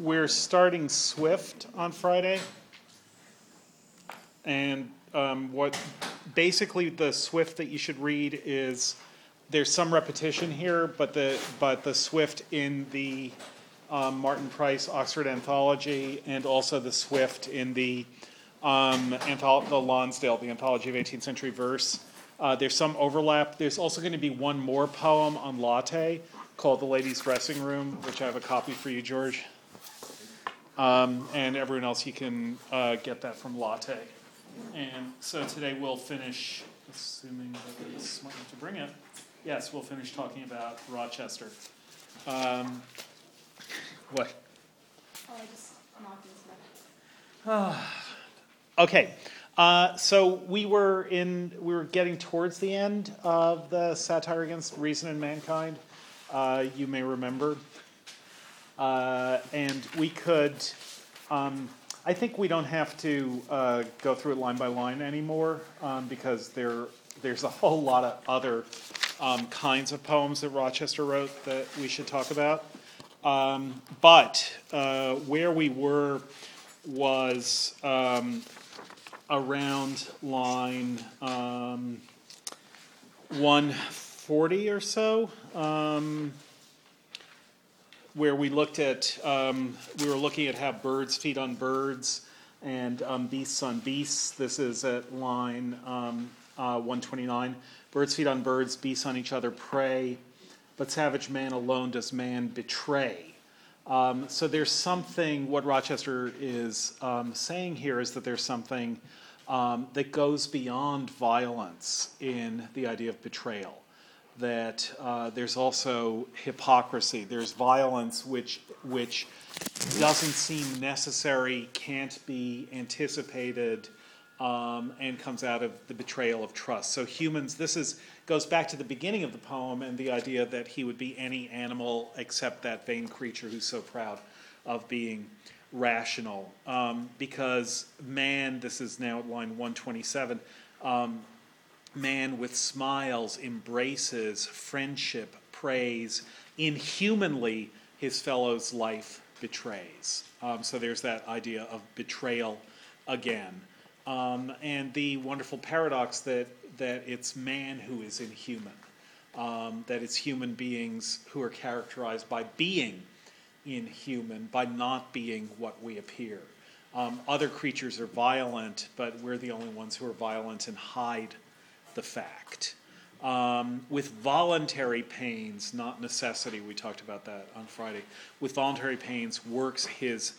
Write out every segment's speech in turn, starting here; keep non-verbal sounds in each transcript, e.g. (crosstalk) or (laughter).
we're starting Swift on Friday. And um, what basically the Swift that you should read is there's some repetition here, but the but the Swift in the um, Martin Price Oxford Anthology and also the Swift in the um, the Lonsdale, the Anthology of 18th Century Verse. Uh, there's some overlap. There's also going to be one more poem on latte called The Ladies' Dressing Room, which I have a copy for you, George. Um, and everyone else, you can uh, get that from Latte. And so today we'll finish, assuming that we're smart enough to bring it. Yes, we'll finish talking about Rochester. Um, what? Oh, I just knocked this (sighs) Okay, uh, so we were in, we were getting towards the end of the satire against reason and mankind. Uh, you may remember, uh, and we could. Um, I think we don't have to uh, go through it line by line anymore um, because there there's a whole lot of other um, kinds of poems that Rochester wrote that we should talk about. Um, but uh, where we were was um, around line um, 140 or so, where we looked at, um, we were looking at how birds feed on birds and um, beasts on beasts. This is at line um, uh, 129. Birds feed on birds, beasts on each other prey, but savage man alone does man betray. Um, so there's something, what Rochester is um, saying here is that there's something um, that goes beyond violence in the idea of betrayal. That uh, there's also hypocrisy. There's violence which which doesn't seem necessary, can't be anticipated, um, and comes out of the betrayal of trust. So humans, this is goes back to the beginning of the poem and the idea that he would be any animal except that vain creature who's so proud of being rational. Um, because man, this is now line 127, um, man with smiles embraces friendship, praise, inhumanly his fellow's life betrays. Um, so there's that idea of betrayal again. Um, and the wonderful paradox that, that it's man who is inhuman, um, that it's human beings who are characterized by being inhuman, by not being what we appear. Um, other creatures are violent, but we're the only ones who are violent and hide the fact. Um, with voluntary pains, not necessity, we talked about that on Friday. With voluntary pains, works his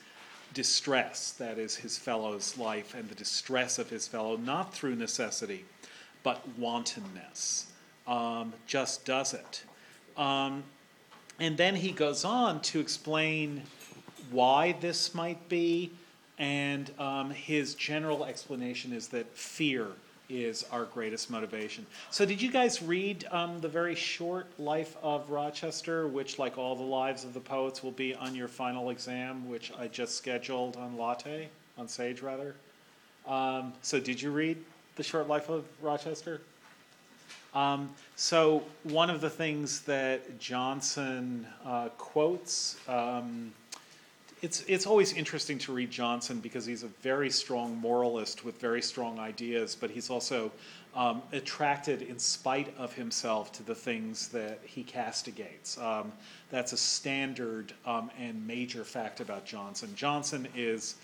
distress, that is his fellow's life, and the distress of his fellow, not through necessity, but wantonness. Um, just does it. Um, and then he goes on to explain why this might be, and um, his general explanation is that fear is our greatest motivation. So, did you guys read um, the very short life of Rochester, which, like all the lives of the poets, will be on your final exam, which I just scheduled on Latte, on Sage rather? Um, so, did you read the short life of Rochester? Um, so, one of the things that Johnson uh, quotes. It's it's always interesting to read Johnson because he's a very strong moralist with very strong ideas, but he's also um, attracted in spite of himself to the things that he castigates. Um, that's a standard um, and major fact about Johnson. Johnson is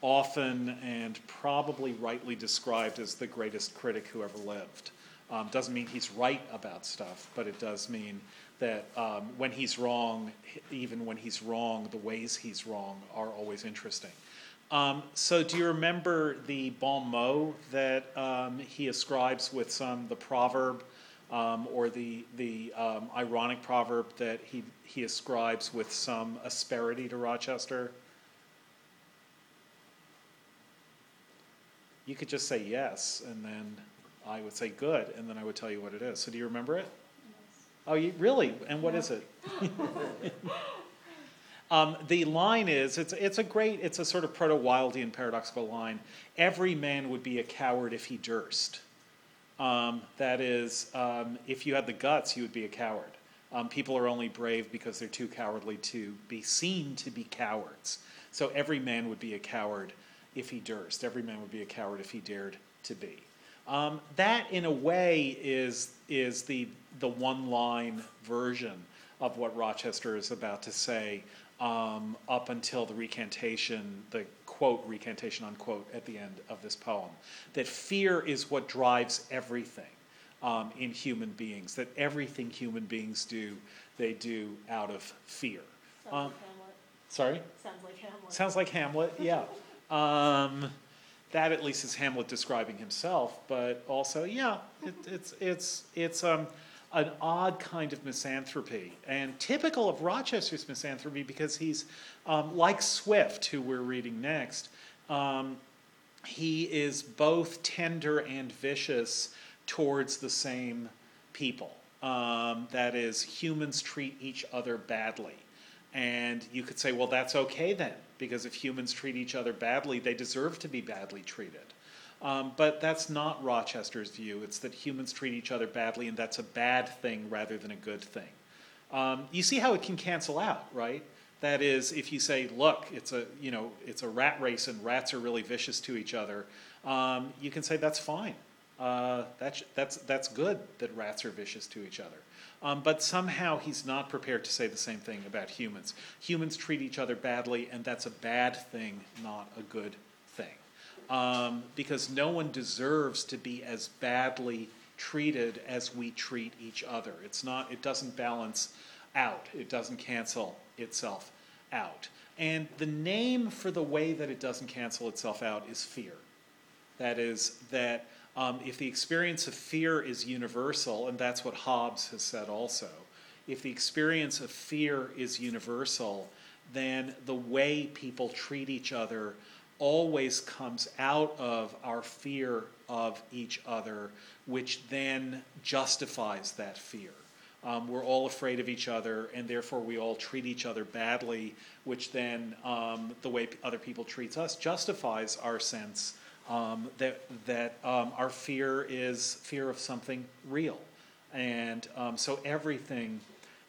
often and probably rightly described as the greatest critic who ever lived. Um, doesn't mean he's right about stuff, but it does mean that um, when he's wrong, even when he's wrong, the ways he's wrong are always interesting. Um, so, do you remember the bon mot that um, he ascribes with some the proverb um, or the the um, ironic proverb that he he ascribes with some asperity to Rochester? You could just say yes, and then I would say good, and then I would tell you what it is. So, do you remember it? Oh, you, really? And what is it? (laughs) um, the line is it's, it's a great, it's a sort of proto Wildean paradoxical line. Every man would be a coward if he durst. Um, that is, um, if you had the guts, you would be a coward. Um, people are only brave because they're too cowardly to be seen to be cowards. So every man would be a coward if he durst. Every man would be a coward if he dared to be. Um, that, in a way, is is the the one line version of what Rochester is about to say um, up until the recantation, the quote recantation unquote at the end of this poem. That fear is what drives everything um, in human beings. That everything human beings do, they do out of fear. Sounds Um, like Hamlet. Sorry. Sounds like Hamlet. Sounds like Hamlet, yeah. (laughs) That at least is Hamlet describing himself, but also, yeah, it, it's it's it's um, an odd kind of misanthropy and typical of Rochester's misanthropy because he's um, like Swift, who we're reading next. Um, he is both tender and vicious towards the same people. Um, that is, humans treat each other badly. And you could say, well, that's okay then, because if humans treat each other badly, they deserve to be badly treated. Um, but that's not Rochester's view. It's that humans treat each other badly, and that's a bad thing rather than a good thing. Um, you see how it can cancel out, right? That is, if you say, "Look, it's a you know it's a rat race, and rats are really vicious to each other," um, you can say that's fine. Uh, that's that's that's good that rats are vicious to each other. Um, but somehow he's not prepared to say the same thing about humans. Humans treat each other badly, and that's a bad thing, not a good thing. Um, because no one deserves to be as badly treated as we treat each other. It's not, it doesn't balance out, it doesn't cancel itself out. And the name for the way that it doesn't cancel itself out is fear. That is, that um, if the experience of fear is universal, and that's what Hobbes has said also, if the experience of fear is universal, then the way people treat each other always comes out of our fear of each other, which then justifies that fear. Um, we're all afraid of each other, and therefore we all treat each other badly, which then um, the way other people treats us justifies our sense um, that that um, our fear is fear of something real, and um, so everything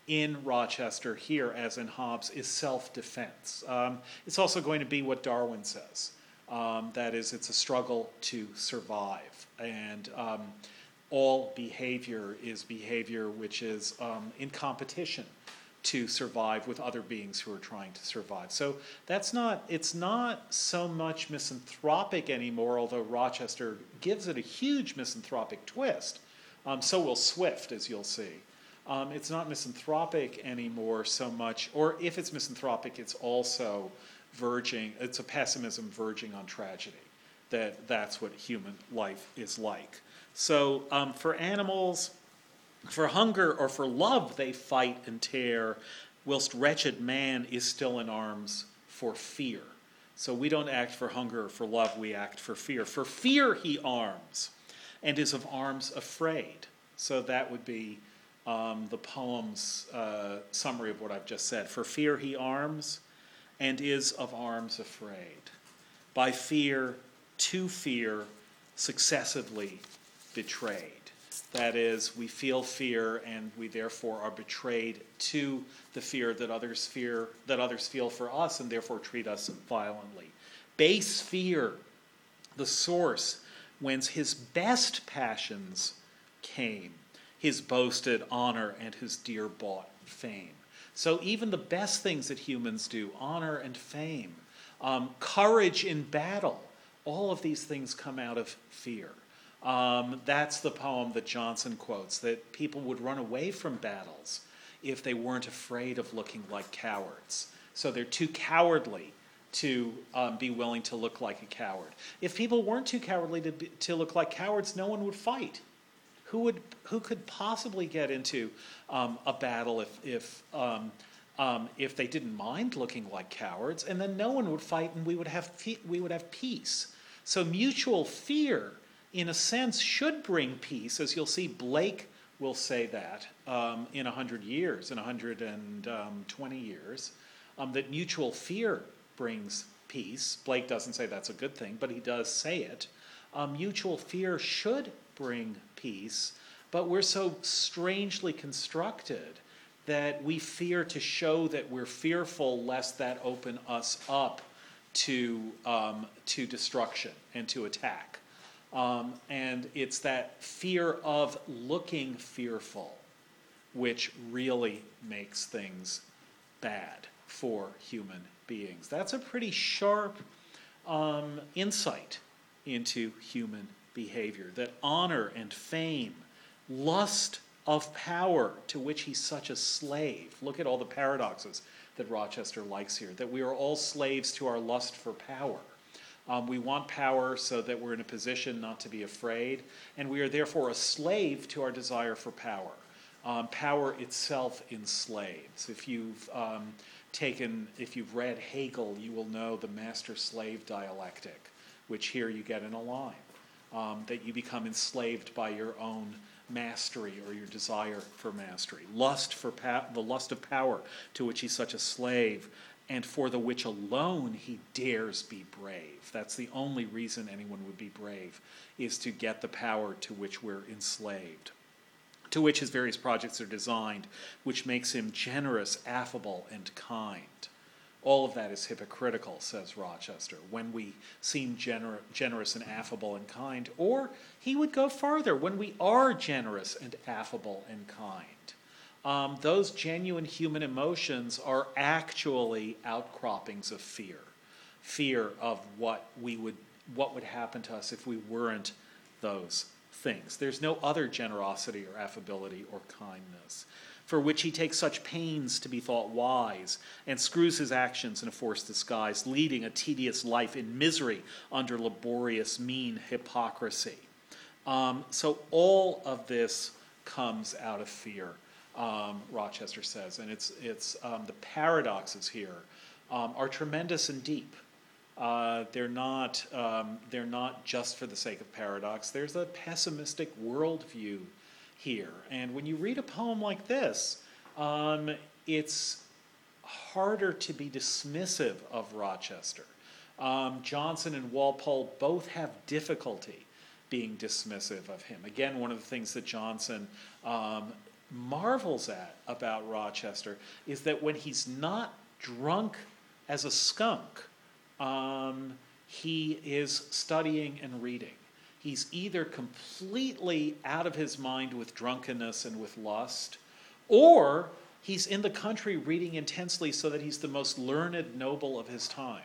in Rochester here, as in Hobbes, is self-defense. Um, it's also going to be what Darwin says. Um, that is, it's a struggle to survive, and um, all behavior is behavior which is in competition to survive with other beings who are trying to survive. So that's not, it's not so much misanthropic anymore, although Rochester gives it a huge misanthropic twist. Um, so will Swift, as you'll see. Um, it's not misanthropic anymore so much, or if it's misanthropic, it's also verging, it's a pessimism verging on tragedy. That that's what human life is like. So um, for animals, for hunger or for love they fight and tear, whilst wretched man is still in arms for fear. So we don't act for hunger or for love, we act for fear. For fear he arms, and is of arms afraid. So that would be um, the poem's uh, summary of what I've just said. For fear he arms, and is of arms afraid. By fear, to fear, successively betrayed. That is, we feel fear and we therefore are betrayed to the fear that others fear that others feel for us and therefore treat us violently. Base fear, the source whence his best passions came, his boasted honor and his dear bought fame. So even the best things that humans do, honor and fame, um, courage in battle, all of these things come out of fear. Um, that's the poem that Johnson quotes that people would run away from battles if they weren't afraid of looking like cowards. So they're too cowardly to um, be willing to look like a coward. If people weren't too cowardly to, be, to look like cowards, no one would fight. Who would who could possibly get into um, a battle if if um, um, if they didn't mind looking like cowards? And then no one would fight, and we would have we would have peace. So mutual fear in a sense, should bring peace, as you'll see, Blake will say that um, in 100 years, in 120 years, um, that mutual fear brings peace. Blake doesn't say that's a good thing, but he does say it. Um, mutual fear should bring peace, but we're so strangely constructed that we fear to show that we're fearful lest that open us up to, um, to destruction and to attack. Um, and it's that fear of looking fearful which really makes things bad for human beings. That's a pretty sharp um, insight into human behavior that honor and fame, lust of power to which he's such a slave. Look at all the paradoxes that Rochester likes here that we are all slaves to our lust for power. Um, we want power so that we're in a position not to be afraid, and we are therefore a slave to our desire for power. Um, power itself enslaves. If you've um, taken, if you've read Hegel, you will know the master slave dialectic, which here you get in a line um, that you become enslaved by your own mastery or your desire for mastery. Lust for pa- the lust of power to which he's such a slave, and for the which alone he dares be brave. That's the only reason anyone would be brave, is to get the power to which we're enslaved. To which his various projects are designed, which makes him generous, affable, and kind. All of that is hypocritical, says Rochester, when we seem gener- generous and affable and kind. Or he would go farther, when we are generous and affable and kind. Um, those genuine human emotions are actually outcroppings of fear. Fear of what we would what would happen to us if we weren't those things. There's no other generosity or affability or kindness for which he takes such pains to be thought wise, and screws his actions in a forced disguise, leading a tedious life in misery under laborious, mean hypocrisy. Um, so all of this comes out of fear, um, Rochester says, and it's it's um, the paradoxes here um, are tremendous and deep. Uh, they're not um, they're not just for the sake of paradox. There's a pessimistic worldview here. And when you read a poem like this, um, it's harder to be dismissive of Rochester. Um, Johnson and Walpole both have difficulty being dismissive of him. Again, one of the things that Johnson um, marvels at about Rochester is that when he's not drunk as a skunk, um, he is studying and reading. He's either completely out of his mind with drunkenness and with lust, or he's in the country reading intensely so that he's the most learned noble of his time.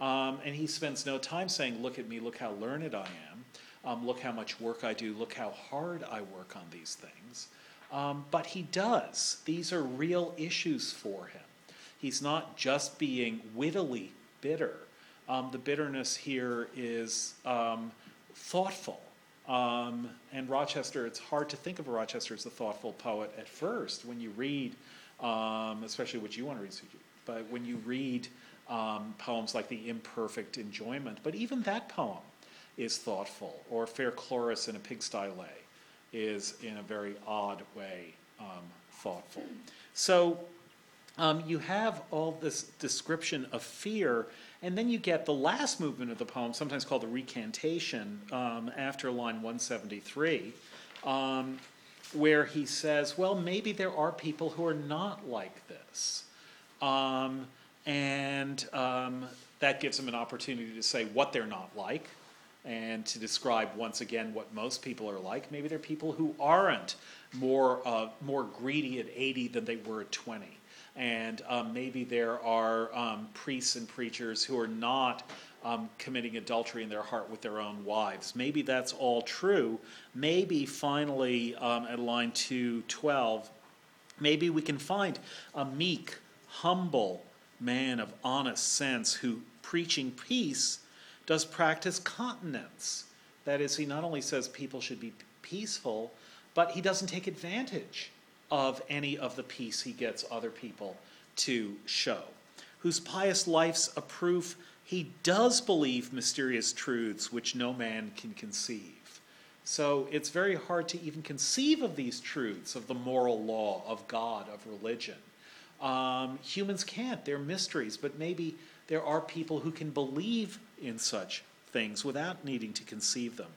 Um, and he spends no time saying, Look at me, look how learned I am, um, look how much work I do, look how hard I work on these things. Um, but he does. These are real issues for him. He's not just being wittily bitter. Um, the bitterness here is um, thoughtful. Um, and Rochester, it's hard to think of Rochester as a thoughtful poet at first when you read, um, especially what you want to read, but when you read um, poems like The Imperfect Enjoyment, but even that poem is thoughtful, or Fair Chloris in a Pigsty Lay is in a very odd way um, thoughtful. So um, you have all this description of fear and then you get the last movement of the poem, sometimes called the recantation, um, after line 173, um, where he says, Well, maybe there are people who are not like this. Um, and um, that gives him an opportunity to say what they're not like and to describe once again what most people are like. Maybe they're people who aren't more, uh, more greedy at 80 than they were at 20 and um, maybe there are um, priests and preachers who are not um, committing adultery in their heart with their own wives. Maybe that's all true. Maybe finally, um, at line 212, maybe we can find a meek, humble man of honest sense who, preaching peace, does practice continence. That is, he not only says people should be peaceful, but he doesn't take advantage of any of the peace he gets other people to show, whose pious life's a proof he does believe mysterious truths which no man can conceive. So it's very hard to even conceive of these truths of the moral law, of God, of religion. Um, humans can't, they're mysteries, but maybe there are people who can believe in such things without needing to conceive them.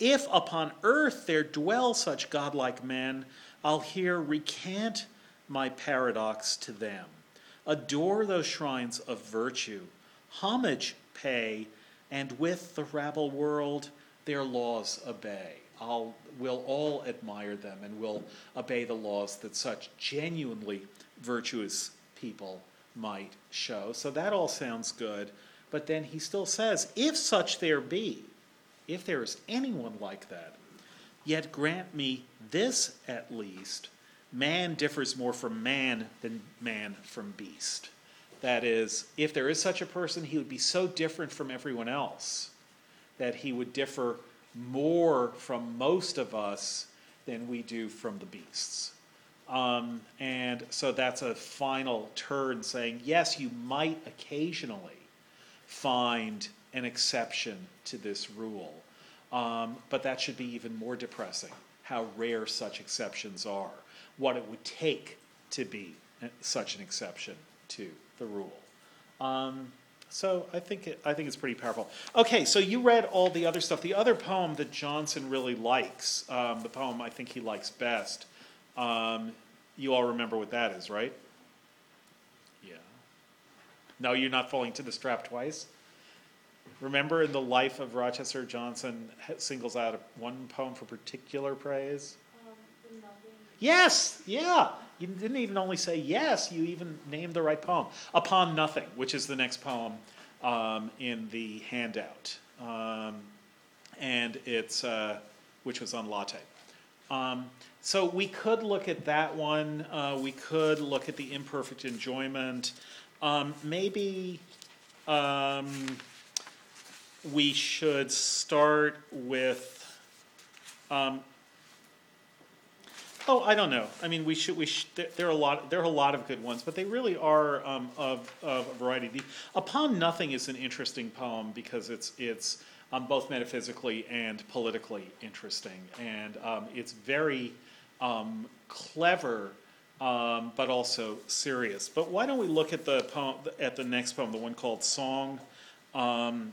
If upon earth there dwell such godlike men, I'll here recant my paradox to them. Adore those shrines of virtue, homage pay, and with the rabble world their laws obey. I'll, we'll all admire them and will obey the laws that such genuinely virtuous people might show. So that all sounds good. But then he still says, if such there be, if there is anyone like that, yet grant me this at least man differs more from man than man from beast. That is, if there is such a person, he would be so different from everyone else that he would differ more from most of us than we do from the beasts. Um, and so that's a final turn saying, yes, you might occasionally find an exception to this rule, um, but that should be even more depressing how rare such exceptions are what it would take to be such an exception to the rule. Um, so I think it, I think it's pretty powerful. Okay, so you read all the other stuff. The other poem that Johnson really likes, um, the poem I think he likes best. Um, you all remember what that is, right? Yeah. No, you're not falling to the strap twice. Remember, in the life of Rochester, Johnson singles out one poem for particular praise. Yes, yeah. You didn't even only say yes, you even named the right poem. Upon Nothing, which is the next poem um, in the handout. Um, and it's, uh, which was on latte. Um, so we could look at that one. Uh, we could look at the imperfect enjoyment. Um, maybe um, we should start with um, Oh, I don't know. I mean, we should, we should, there are a lot, there are a lot of good ones, but they really are um, of, of a variety. The Upon Nothing is an interesting poem because it's, it's um, both metaphysically and politically interesting. And um, it's very um, clever, um, but also serious. But why don't we look at the poem, at the next poem, the one called Song, um,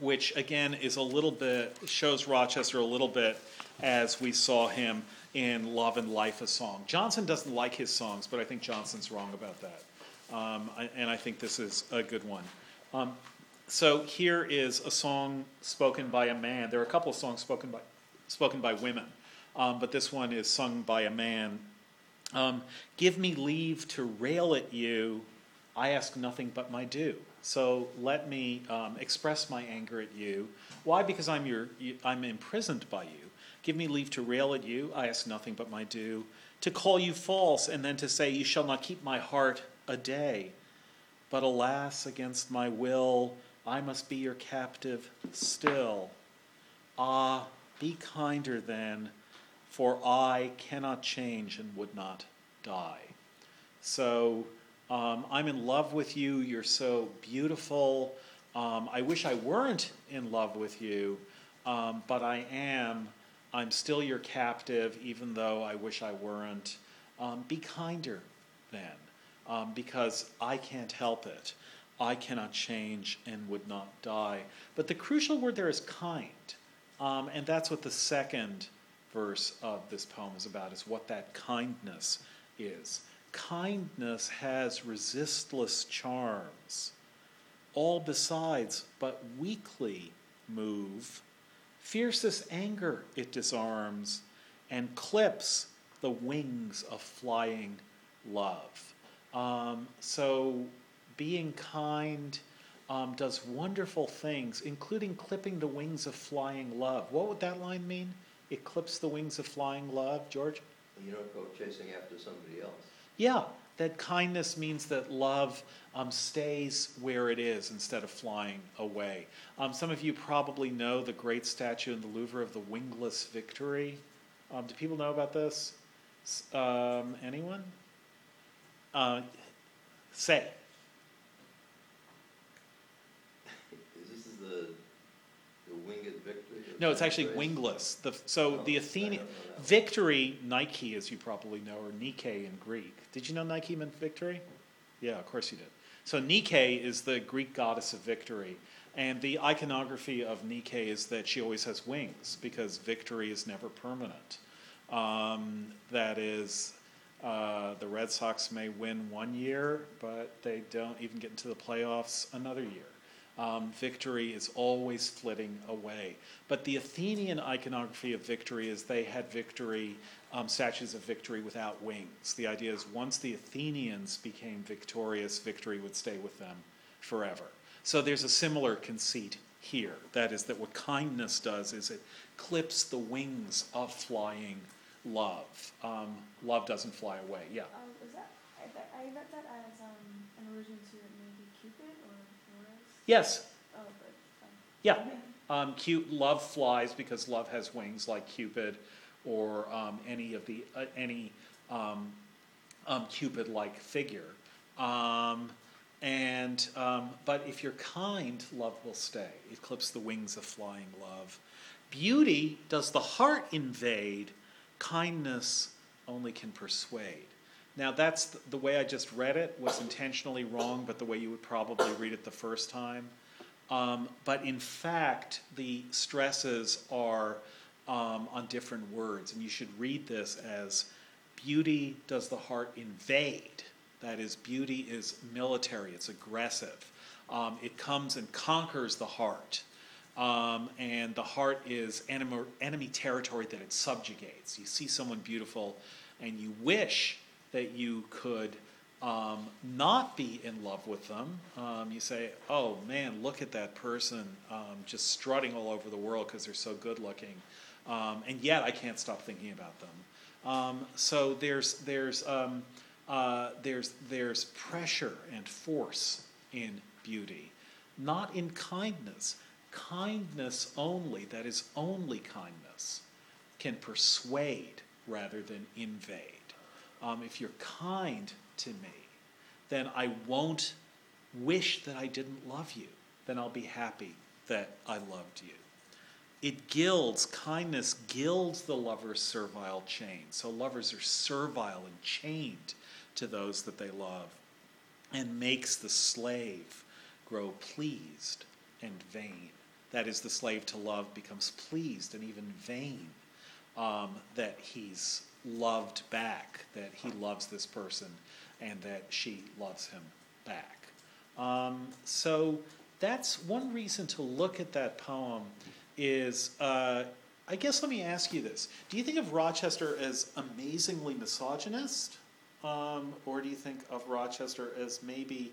which again is a little bit, shows Rochester a little bit as we saw him in Love and Life a song. Johnson doesn't like his songs, but I think Johnson's wrong about that. Um, and I think this is a good one. So here is a song spoken by a man. There are a couple of songs spoken by, spoken by women, um, but this one is sung by a man. Um, Give me leave to rail at you, I ask nothing but my due. So let me um, express my anger at you. Why? Because I'm, your, I'm imprisoned by you. Give me leave to rail at you, I ask nothing but my due, to call you false, and then to say, You shall not keep my heart a day. But alas, against my will, I must be your captive still. Ah, be kinder then, for I cannot change and would not die. So um, I'm in love with you. You're so beautiful. Um, I wish I weren't in love with you, um, but I am. I'm still your captive, even though I wish I weren't. Um, be kinder then, um, because I can't help it. I cannot change and would not die. But the crucial word there is kind. Um, and that's what the second verse of this poem is about, is what that kindness is. Kindness has resistless charms, all besides but weakly move Fiercest anger it disarms and clips the wings of flying love. Um, so, being kind um, does wonderful things, including clipping the wings of flying love. What would that line mean? It clips the wings of flying love, George? You don't go chasing after somebody else. Yeah, that kindness means that love um, stays where it is instead of flying away. Um, some of you probably know the great statue in the Louvre of the wingless victory. Um, do people know about this? Um, anyone? Uh, say. Is this the, the winged victory? No, it's actually wingless. The, so the Athenian victory, Nike, as you probably know, or Nike in Greek. Did you know Nike meant victory? Yeah, of course you did. So Nike is the Greek goddess of victory. And the iconography of Nike is that she always has wings because victory is never permanent. Um, that is, Uh, the Red Sox may win one year, but they don't even get into the playoffs another year. Um, victory is always flitting away. But the Athenian iconography of victory is they had victory, um, statues of victory without wings. The idea is once the Athenians became victorious, victory would stay with them forever. So there's a similar conceit here. That is, that what kindness does is it clips the wings of flying love. Um, love doesn't fly away. Yeah. Um, is that, I I read that as, um, an allusion to maybe Cupid or Flores? Yes. Oh, Yeah. Um, cute love flies because love has wings, like Cupid, or um, any of the uh, any um, um, Cupid-like figure. Um, and um, but if you're kind, love will stay. It clips the wings of flying love. Beauty does the heart invade. Kindness only can persuade. Now that's the, the way I just read it was intentionally wrong, but the way you would probably read it the first time. Um, but in fact, the stresses are um, on different words, and you should read this as beauty does the heart invade. That is, beauty is military, it's aggressive. Um, it comes and conquers the heart. Um, and the heart is enemy, enemy territory that it subjugates. You see someone beautiful, and you wish that you could um, not be in love with them. Um, you say, "Oh man, look at that person um, just strutting all over the world because they're so good looking," um, and yet I can't stop thinking about them. Um, so there's there's um, uh, there's there's pressure and force in beauty, not in kindness. Kindness only, that is only kindness, can persuade rather than invade. Um, if you're kind to me, then I won't wish that I didn't love you. Then I'll be happy that I loved you. It gilds, kindness gilds the lover's servile chain. So lovers are servile and chained to those that they love and makes the slave grow pleased and vain. That is, the slave to love becomes pleased and even vain um, that he's loved back, that he loves this person, and that she loves him back. Um, so that's one reason to look at that poem. Is uh, I guess let me ask you this: Do you think of Rochester as amazingly misogynist, um, or do you think of Rochester as maybe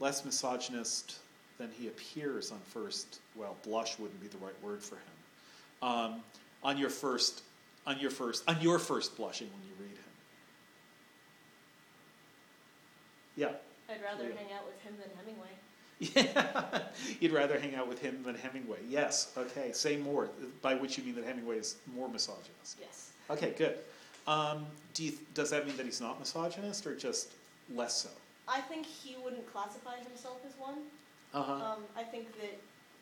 less misogynist than he appears on first? Well, blush wouldn't be the right word for him. Um, on your first, on your first, on your first blushing when you read him. Yeah. I'd rather Yeah. hang out with him than Hemingway. Yeah, (laughs) you'd rather hang out with him than Hemingway. Yes, okay, say more. By which you mean that Hemingway is more misogynist. Yes. Okay, good. Um, do you, does that mean that he's not misogynist or just less so? I think he wouldn't classify himself as one. Uh huh. Um, I think that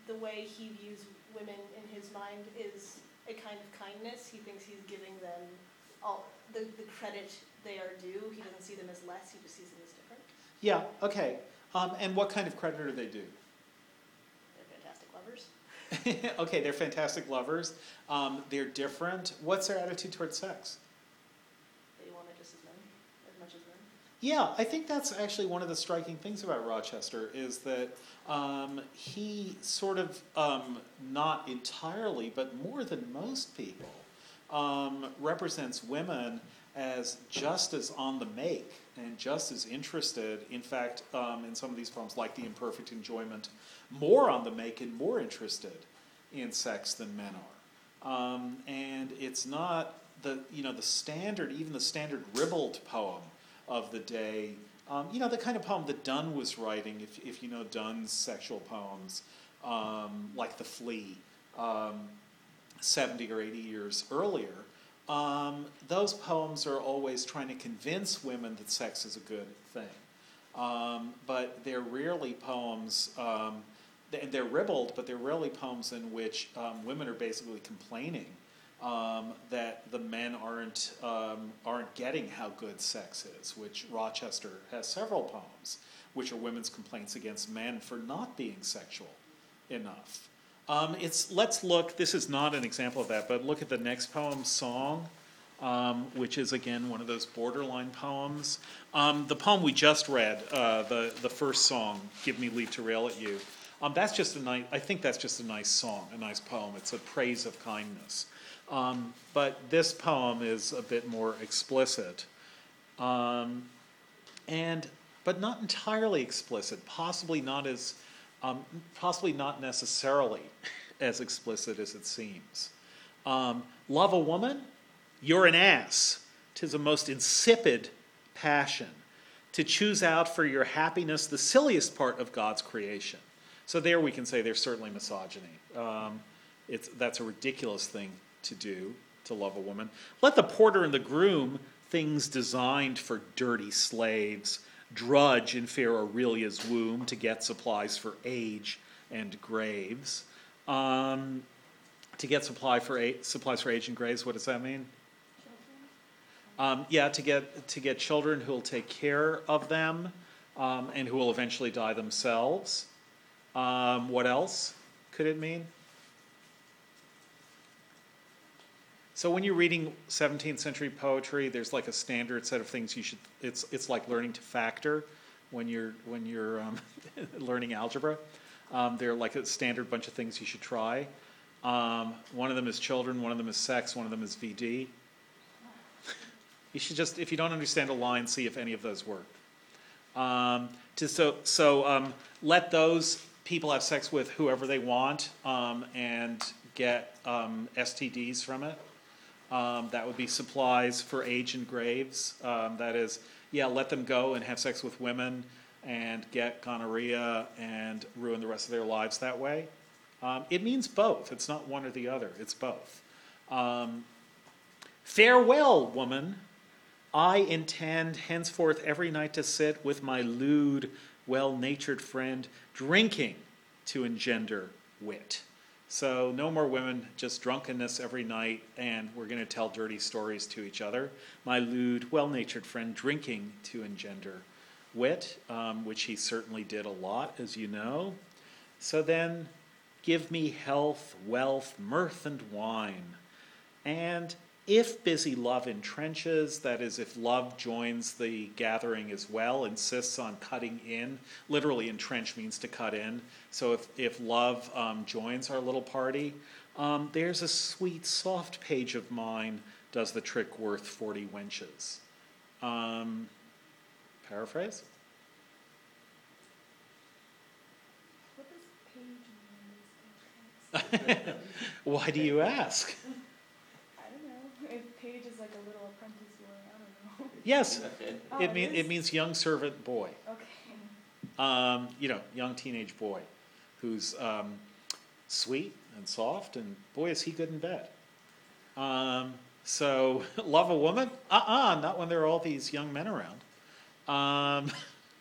the way he views women in his mind is a kind of kindness. He thinks he's giving them all the, the credit they are due. He doesn't see them as less, he just sees them as different. Yeah, okay. Um, and what kind of credit do they do? They're fantastic lovers. (laughs) okay, they're fantastic lovers. Um, they're different. What's their attitude towards sex? They want it just as men, as much as men. Yeah, I think that's actually one of the striking things about Rochester is that um, he sort of, um, not entirely, but more than most people, um, represents women as just as on the make and just as interested. In fact, um, in some of these poems, like The Imperfect Enjoyment, more on the make and more interested in sex than men are. Um, and it's not the you know the standard, even the standard ribald poem of the day. Um, you know the kind of poem that Donne was writing. If if you know Donne's sexual poems, um, like The Flea, um, seventy or eighty years earlier. Um, those poems are always trying to convince women that sex is a good thing. Um, but they're rarely poems, um, they- they're ribald, but they're rarely poems in which women are basically complaining um, that the men aren't, um, aren't getting how good sex is, which Rochester has several poems, which are women's complaints against men for not being sexual enough. Um, it's let's look. This is not an example of that, but look at the next poem, "Song." um, which is again one of those borderline poems. Um, the poem we just read, uh, the the first song, "Give Me Leave to Rail at You," um, that's just a nice. I think that's just a nice song, a nice poem. It's a praise of kindness. Um, but this poem is a bit more explicit, um, and but not entirely explicit. Possibly not as, um, possibly not necessarily (laughs) as explicit as it seems. Um, love a woman, you're an ass. Tis a most insipid passion to choose out for your happiness the silliest part of God's creation. So there we can say there's certainly misogyny. Um, it's, that's a ridiculous thing to do, to love a woman. Let the porter and the groom, things designed for dirty slaves, drudge in fair Aurelia's womb to get supplies for age and graves. Um, to get supply for a, supplies for age and graves, what does that mean? Um, yeah, to get to get children who will take care of them um, and who will eventually die themselves. Um, what else could it mean? So when you're reading 17th century poetry, there's like a standard set of things you should. It's it's like learning to factor when you're when you're um, (laughs) learning algebra. Um, there are like a standard bunch of things you should try. Um, one of them is children. One of them is sex. One of them is VD. You should just, if you don't understand a line, see if any of those work. Um, to, so so um, let those people have sex with whoever they want um, and get STDs from it. Um, that would be supplies for age and graves. Um, that is, yeah, let them go and have sex with women and get gonorrhea and ruin the rest of their lives that way. Um, it means both. It's not one or the other, it's both. Um, farewell, woman. I intend henceforth every night to sit with my lewd, well natured friend, drinking to engender wit. So, no more women, just drunkenness every night, and we're going to tell dirty stories to each other. My lewd, well natured friend drinking to engender wit, um, which he certainly did a lot, as you know. So then, give me health, wealth, mirth, and wine. And if busy love entrenches, that is, if love joins the gathering as well, insists on cutting in, literally entrench means to cut in. So if, if love um, joins our little party, um, there's a sweet, soft page of mine, does the trick worth 40 wenches. Um, paraphrase? What does page (laughs) mean in this context? Why do you ask? I don't know. If page is like a little apprentice boy, I don't know. (laughs) Yes, Oh, it, mean, is? it means young servant boy. Okay. um, you know, young teenage boy who's um, sweet and soft, and boy, is he good in bed. Um, so, (laughs) love a woman? Uh uh not when there are all these young men around, um,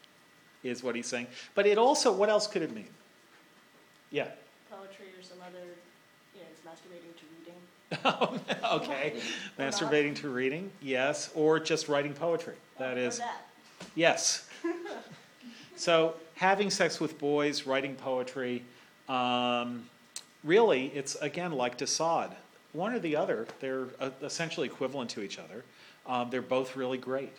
(laughs) is what he's saying. But it also, what else could it mean? Yeah. Poetry or some other, you know, it's masturbating to reading. (laughs) okay. Masturbating to reading, yes, or just writing poetry. That is, that. Yes. so having sex with boys, writing poetry, um, really, it's again like de Sade. One or the other, they're uh, essentially equivalent to each other. Um, they're both really great.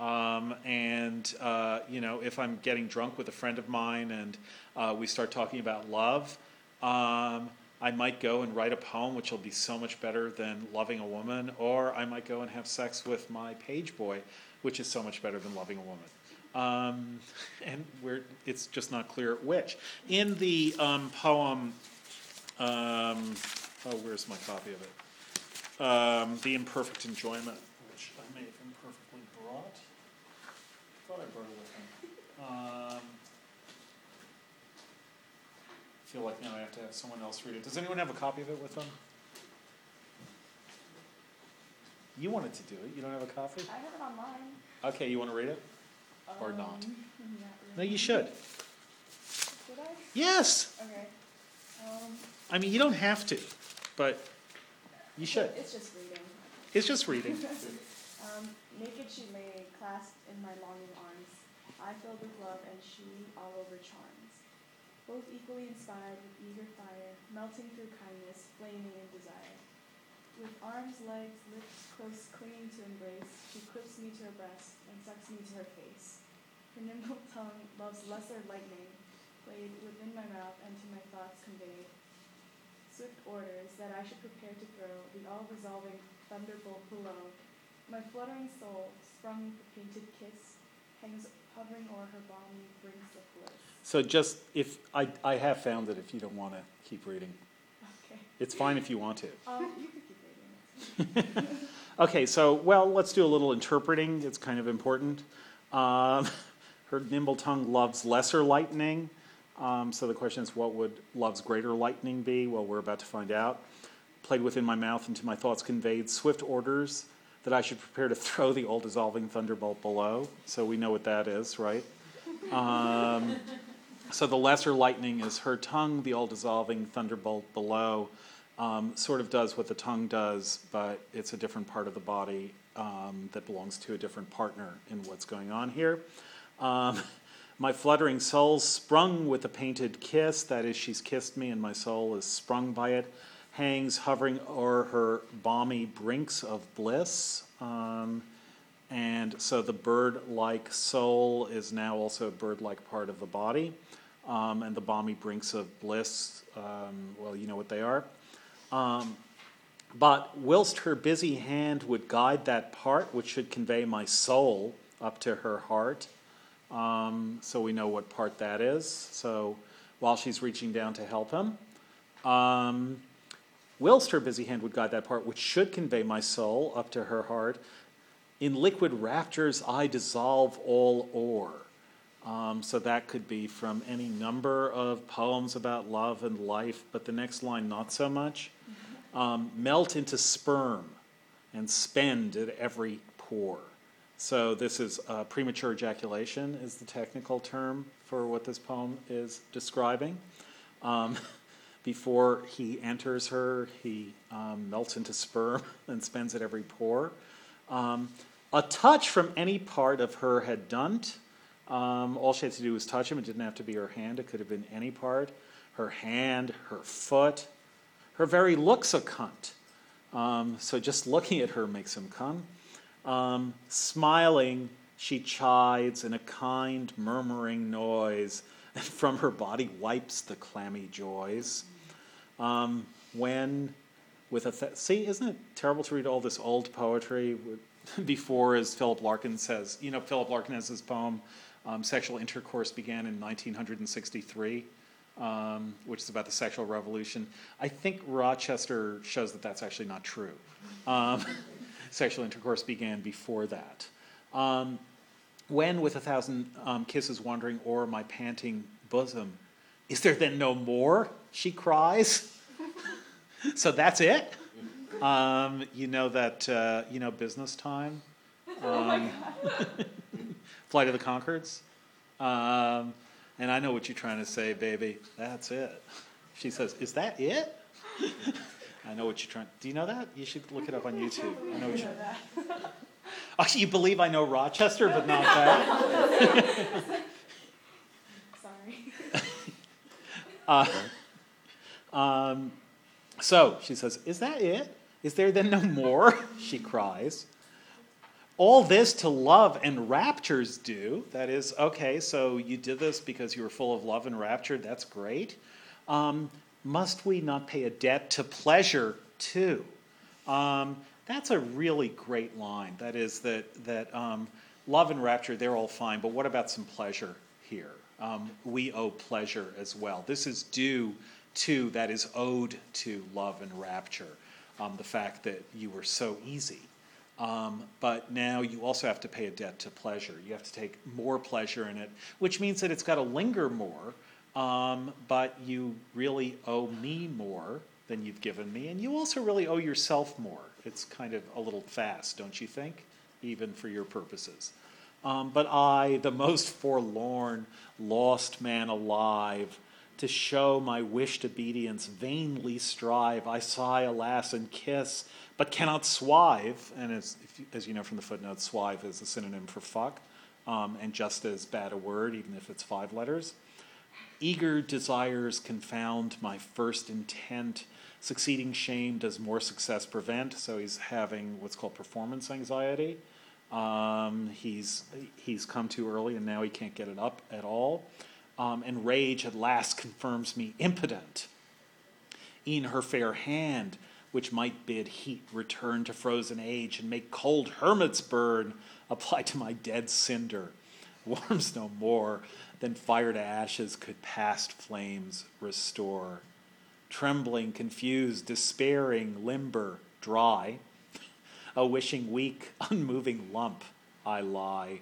Um, and, uh, you know, if I'm getting drunk with a friend of mine and uh, we start talking about love, um, I might go and write a poem, which will be so much better than loving a woman, or I might go and have sex with my page boy, which is so much better than loving a woman. Um, and we're, it's just not clear which. In the um, poem, um, oh, where's my copy of it? Um, the Imperfect Enjoyment, which I may have imperfectly brought. I Thought I brought it with me. Um, feel like now I have to have someone else read it. Does anyone have a copy of it with them? You wanted to do it. You don't have a copy? I have it online. Okay, you want to read it? Or not? Um, not No, really. you should. Should I? Yes. Okay. Um, I mean, you don't have to, but you should. It's just reading. It's just reading. (laughs) um, naked she lay, clasped in my longing arms. I filled with love, and she all over charms. Both equally inspired with eager fire, melting through kindness, flaming in desire. With arms, legs, lips close clinging to embrace, she clips me to her breast and sucks me to her face. Her nimble (laughs) tongue loves lesser lightning, played within my mouth and to my thoughts conveyed. Swift orders that I should prepare to throw the all-resolving thunderbolt below. My fluttering soul, sprung with the painted kiss, hangs hovering o'er her balmy brinks of bliss. So just if I, I have found it. If you don't want to keep reading, Okay. it's fine if you want to. Um, you could keep reading. (laughs) Okay, so well, let's do a little interpreting. It's kind of important. Um, (laughs) her nimble tongue loves lesser lightning. Um, so the question is, what would love's greater lightning be? Well, we're about to find out. Played within my mouth and to my thoughts conveyed swift orders that I should prepare to (laughs) throw the all dissolving thunderbolt below. So we know what that is, right? Um, so the lesser lightning is her tongue, the all dissolving thunderbolt below. Um, sort of does what the tongue does, but it's a different part of the body um, that belongs to a different partner in what's going on here. Um, my fluttering soul sprung with a painted kiss, that is, she's kissed me and my soul is sprung by it, hangs hovering o'er her balmy brinks of bliss. Um, and so the bird like soul is now also a bird like part of the body. Um, and the balmy brinks of bliss, um, well, you know what they are. Um, but whilst her busy hand would guide that part which should convey my soul up to her heart, um, so we know what part that is. So while she's reaching down to help him, um, whilst her busy hand would guide that part which should convey my soul up to her heart, in liquid raptures I dissolve all o'er. Um, so that could be from any number of poems about love and life, but the next line not so much. Um, melt into sperm and spend at every pore. So this is uh, premature ejaculation is the technical term for what this poem is describing. Um, (laughs) before he enters her, he um, melts into sperm (laughs) and spends at every pore. Um, a touch from any part of her had done. Um, all she had to do was touch him. It didn't have to be her hand, it could have been any part. Her hand, her foot, her very looks a cunt. Um, so just looking at her makes him come. Um, smiling, she chides in a kind, murmuring noise, and from her body wipes the clammy joys. Um, when, with a th- see, isn't it terrible to read all this old poetry (laughs) before, as Philip Larkin says? You know, Philip Larkin has his poem, um, "Sexual Intercourse Began in 1963." um, which is about the sexual revolution. I think Rochester shows that that's actually not true. Um, (laughs) sexual intercourse began before that. Um, when, with a thousand um, kisses wandering o'er my panting bosom, is there then no more? She cries. (laughs) so that's it. Um, you know that uh, you know business time. (laughs) Um, Flight of the Conchords. Um, and I know what you're trying to say, baby. That's it. She says, Is that it? (laughs) I know what you're trying. Do you know that? You should look it up on YouTube. I know what you. (laughs) Oh, you believe I know Rochester, but not that? (laughs) Sorry. Uh, um, so she says, Is that it? Is there then no more? She cries. All this to love and raptures do. That is, okay, so you did this because you were full of love and rapture. That's great. Um, must we not pay a debt to pleasure too? Um, that's a really great line. That is, that, that um, love and rapture, they're all fine, but what about some pleasure here? Um, we owe pleasure as well. This is due to, that is owed to love and rapture. Um, the fact that you were so easy. Um, but now you also have to pay a debt to pleasure. You have to take more pleasure in it, which means that it's got to linger more. Um, but you really owe me more than you've given me, and you also really owe yourself more. It's kind of a little fast, don't you think? Even for your purposes. Um, but I, the most forlorn, lost man alive, to show my wished obedience, vainly strive. I sigh, alas, and kiss, but cannot swive. And as, as you know from the footnote, swive is a synonym for fuck, um, and just as bad a word, even if it's five letters. Eager desires confound my first intent. Succeeding shame does more success prevent. So he's having what's called performance anxiety. Um, he's he's come too early and now he can't get it up at all. Um, and rage at last confirms me impotent. E'en her fair hand, which might bid heat return to frozen age and make cold hermits burn, apply to my dead cinder, warms no more than fire to ashes could past flames restore. Trembling, confused, despairing, limber, dry, a wishing weak, unmoving lump, I lie.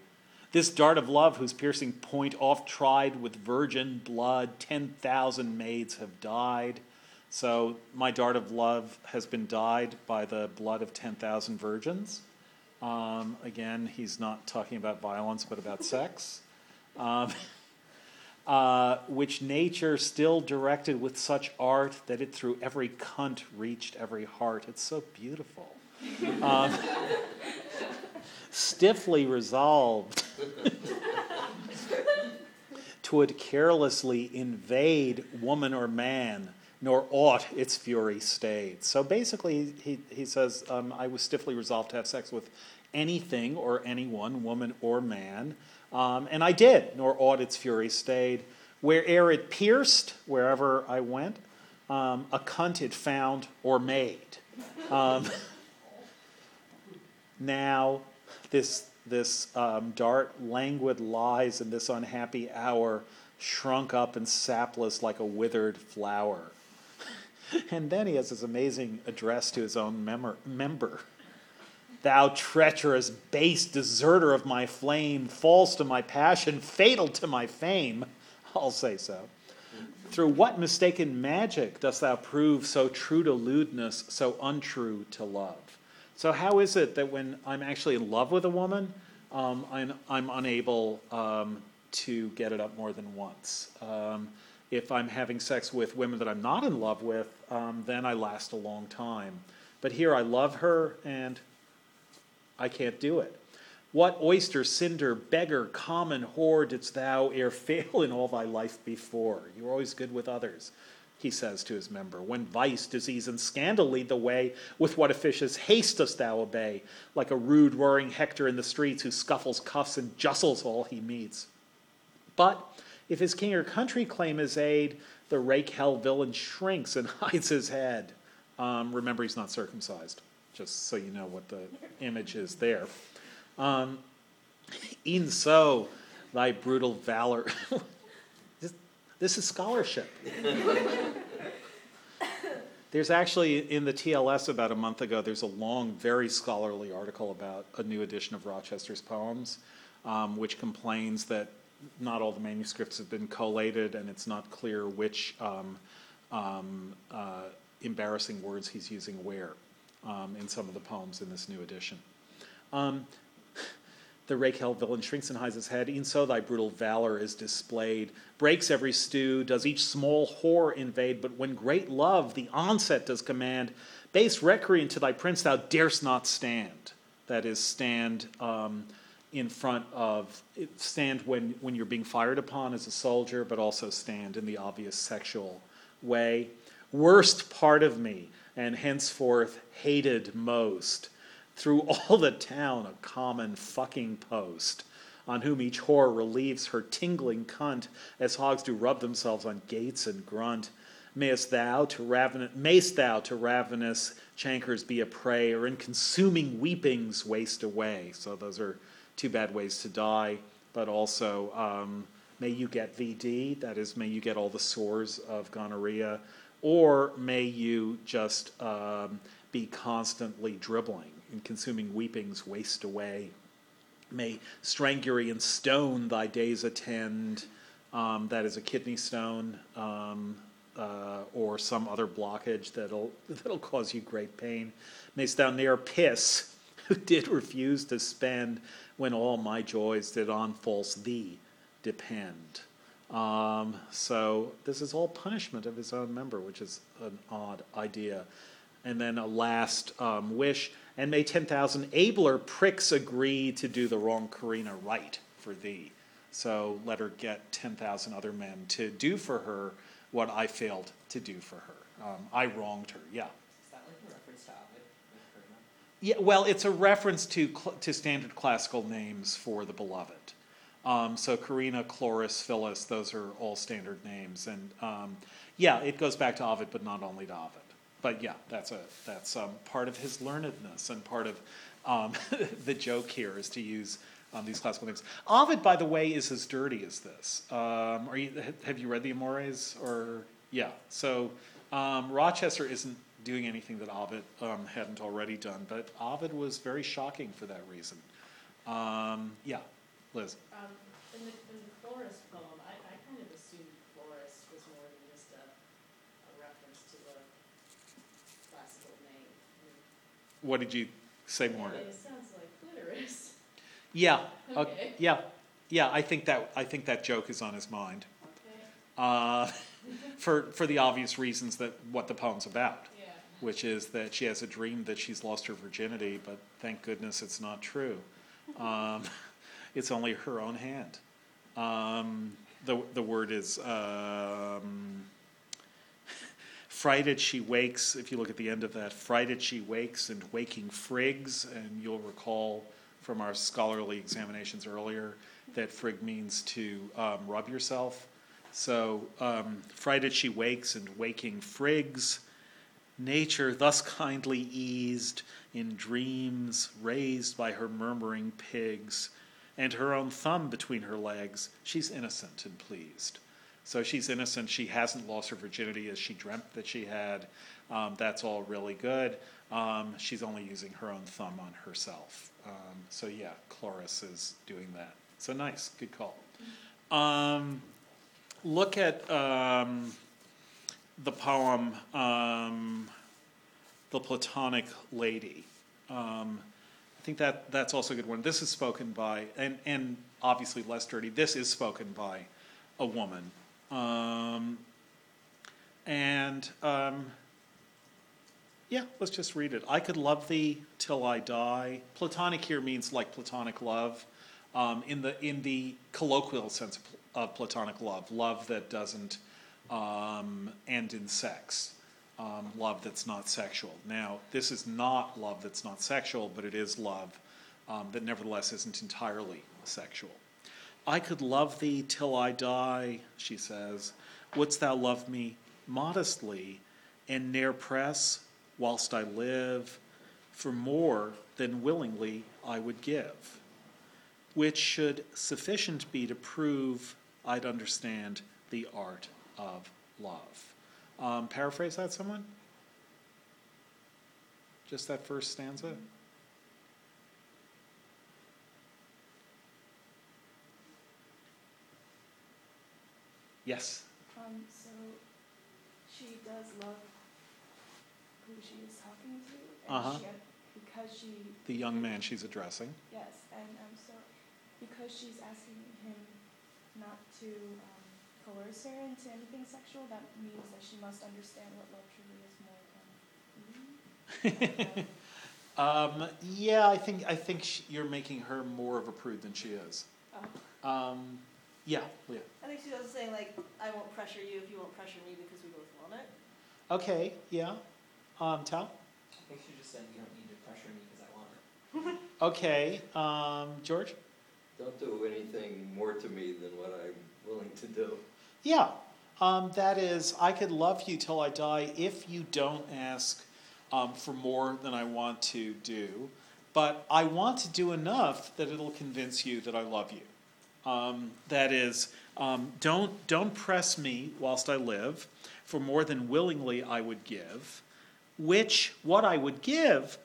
This dart of love, whose piercing point oft tried with virgin blood, ten thousand maids have died. So my dart of love has been dyed by the blood of ten thousand virgins. Um, again, he's not talking about violence, but about sex. Um, (laughs) uh, which nature still directed with such art that it through every cunt reached every heart. It's so beautiful. Um, (laughs) stiffly resolved (laughs) twould carelessly invade woman or man, nor aught its fury stayed. So basically, he, he says, um, I was stiffly resolved to have sex with anything or anyone, woman or man, um, and I did, nor aught its fury stayed. Where'er it pierced, wherever I went, um, a cunt it found or made. Um, (laughs) now, this this um, dart languid lies in this unhappy hour, shrunk up and sapless like a withered flower. (laughs) and then he has this amazing address to his own member. Thou treacherous, base deserter of my flame, false to my passion, fatal to my fame, (laughs) I'll say so. Through what mistaken magic dost thou prove so true to lewdness, so untrue to love? So, how is it that when I'm actually in love with a woman, um, I'm, I'm unable um, to get it up more than once? Um, if I'm having sex with women that I'm not in love with, um, then I last a long time. But here I love her and I can't do it. What oyster, cinder, beggar, common whore didst thou ere fail in all thy life before? You were always good with others he says to his member. When vice, disease, and scandal lead the way, with what officious haste dost thou obey, like a rude roaring Hector in the streets who scuffles, cuffs, and justles all he meets. But if his king or country claim his aid, the rake hell villain shrinks and (laughs) hides his head. Um, remember, he's not circumcised, just so you know what the image is there. Um, e'en so, thy brutal valor. (laughs) This is scholarship. (laughs) there's actually in the TLS about a month ago, there's a long, very scholarly article about a new edition of Rochester's poems, um, which complains that not all the manuscripts have been collated and it's not clear which um, um, uh, embarrassing words he's using where um, in some of the poems in this new edition. The rake-held villain shrinks and hides his head. E'en so thy brutal valor is displayed. Breaks every stew, does each small whore invade. But when great love the onset does command, base recreant to thy prince thou darest not stand. That is, stand um, in front of, stand when, when you're being fired upon as a soldier, but also stand in the obvious sexual way. Worst part of me, and henceforth hated most through (laughs) all the town a common fucking post, on whom each whore relieves her tingling cunt, as hogs do rub themselves on gates and grunt. Mayst thou to ravenous, mayst thou to ravenous chancres be a prey, or in consuming weepings waste away. So those are two bad ways to die, but also um, may you get VD, that is, may you get all the sores of gonorrhea, or may you just um, be constantly dribbling and consuming weepings waste away. May Strangury and stone thy days attend. Um, that is a kidney stone um, uh, or some other blockage that'll, (laughs) that'll cause you great pain. Mayst thou ne'er piss, (laughs) who did refuse to spend when all my joys did on false thee depend. Um, so this is all punishment of his own member, which is an odd idea. And then a last um, wish and may 10,000 abler pricks agree to do the wrong Corinna right for thee. So let her get ten thousand other men to do for her what I failed to do for her. Um, I wronged her, yeah. Is that like a reference to Ovid? Yeah, well, it's a reference to, cl- to standard classical names for the beloved. Um, so Corinna, Chloris, Phyllis, those are all standard names. And um, yeah, it goes back to Ovid, but not only to Ovid. But yeah, that's, a, that's um, part of his learnedness and part of um, (laughs) the joke here is to use um, these classical things. Ovid, by the way, is as dirty as this. Um, are you, have you read the Amores? Or yeah, so um, Rochester isn't doing anything that Ovid um, hadn't already done, but Ovid was very shocking for that reason. Yeah, Liz. Um, in the, in the Chloris poem, I, I kind of assumed Chloris was more than just a, a reference to a classical name. I What did you say more? It sounds like clitoris. Yeah, (laughs) uh, yeah, yeah. I think that I think that joke is on his mind Okay, uh, (laughs) for for the obvious reasons that what the poem's about. yeah. which is that she has a dream that she's lost her virginity, but thank goodness it's not true. (laughs) Um, it's only her own hand. Um, the, the word is um, frighted she wakes. If you look at the end of that, frighted she wakes and waking frigs, and you'll recall from our scholarly examinations earlier that frig means to um, rub yourself. So, um, frighted she wakes and waking frigs. Nature thus kindly eased in dreams raised by her murmuring pigs, and her own thumb between her legs, she's innocent and pleased. So she's innocent. She hasn't lost her virginity as she dreamt that she had. Um, that's all really good. Um, she's only using her own thumb on herself. Um, so yeah, Chloris is doing that. So nice, good call. Um, look at um, the poem um, "The Platonic Lady." I think that that's also a good one. This is spoken by, and and obviously less dirty. This is spoken by a woman, um, and um, yeah, let's just read it. I could love thee till I die. Platonic here means like platonic love, um, in the in the colloquial sense of, of platonic love, love that doesn't um, end in sex, um, love that's not sexual. Now, this is not love that's not sexual, but it is love um, that nevertheless isn't entirely sexual. I could love thee till I die, she says. Wouldst thou love me modestly and ne'er press whilst I live? For more than willingly I would give, which should sufficient be to prove I'd understand the art of love. Um, paraphrase that, someone? Just that first stanza? Yes. Um, so she does love who she is talking to, and Uh-huh. she, because she, The young man she's addressing. yes, and um, so because she's asking him not to um, coerce her into anything sexual, that means that she must understand what love truly is more than. (laughs) Um, yeah, I think I think sh you're making her more of a prude than she is. Oh. Um, yeah, Leah. I think she was saying like, I won't pressure you if you won't pressure me because we both want it. Okay, yeah. Um, Tal? I think she just said you don't need to pressure me because I want it. (laughs) Okay, um, George? Don't do anything more to me than what I'm willing to do. Yeah, um, that is, I could love you till I die if you don't ask um, for more than I want to do, but I want to do enough that it'll convince you that I love you. Um, that is, um, don't don't press me whilst I live, for more than willingly I would give, which what I would give,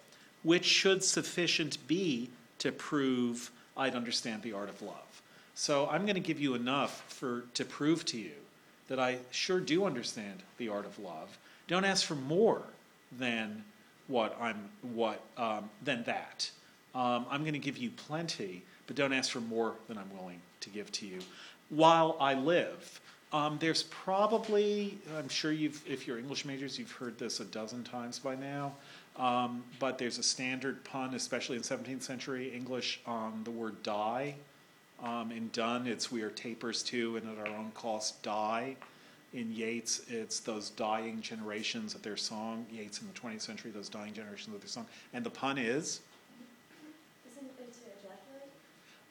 which should sufficient be to prove I'd understand the art of love. So I'm going to give you enough for to prove to you that I sure do understand the art of love. Don't ask for more than what I'm what um, than that. Um, I'm going to give you plenty, but don't ask for more than I'm willing to give to you while I live. Um, there's probably, I'm sure you've, if you're English majors, you've heard this a dozen times by now. Um, but there's a standard pun, especially in 17th century English, on the word die. Um, in Donne, it's we are tapers too, and at our own cost die. In Yeats, it's those dying generations of their song. Yeats in the 20th century, those dying generations of their song. And the pun is, Isn't it to ejaculate?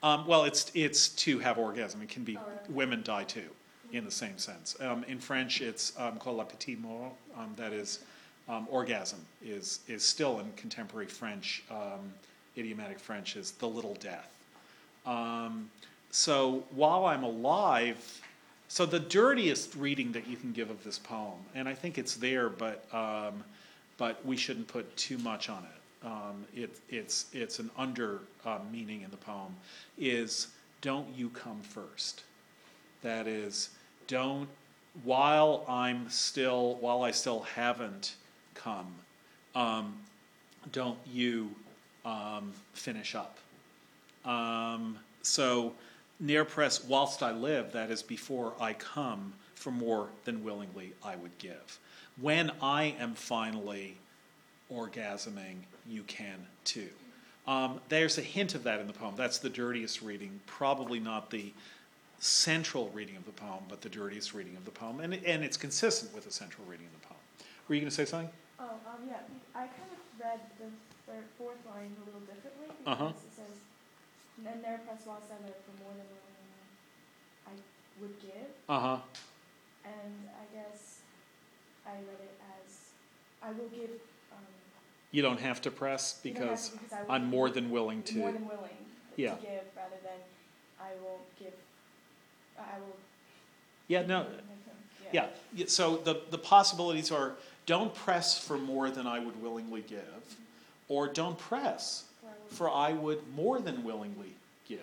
Um, well, it's it's to have orgasm. It can be women die too, in the same sense. Um, in French, it's um, called la petite mort. Um, that is, um, orgasm is is still in contemporary French, um, idiomatic French is the little death. Um, so while I'm alive, so the dirtiest reading that you can give of this poem, and I think it's there, but um, but we shouldn't put too much on it. Um, it it's it's an under uh, meaning in the poem is don't you come first. That is, don't while I'm still while I still haven't come, um, don't you um, finish up. Um, so, near press, whilst I live, that is before I come, for more than willingly I would give. When I am finally orgasming, you can too. Um, there's a hint of that in the poem. That's the dirtiest reading, probably not the central reading of the poem, but the dirtiest reading of the poem, and, and it's consistent with the central reading of the poem. Were you going to say something? Oh, um, yeah, I kind of read the third, fourth line a little differently Uh-huh. because it says, "And there press whilst I for more than I would give," Uh huh. and I guess I read it as, "I will give." You don't have to press you don't have because to, because I will I'm more than willing to. more than willing Yeah. to give rather than I will give. I will. yeah, no, Yeah, so the, the possibilities are, don't press for more than I would willingly give, or don't press, For I will- for I would more than willingly give.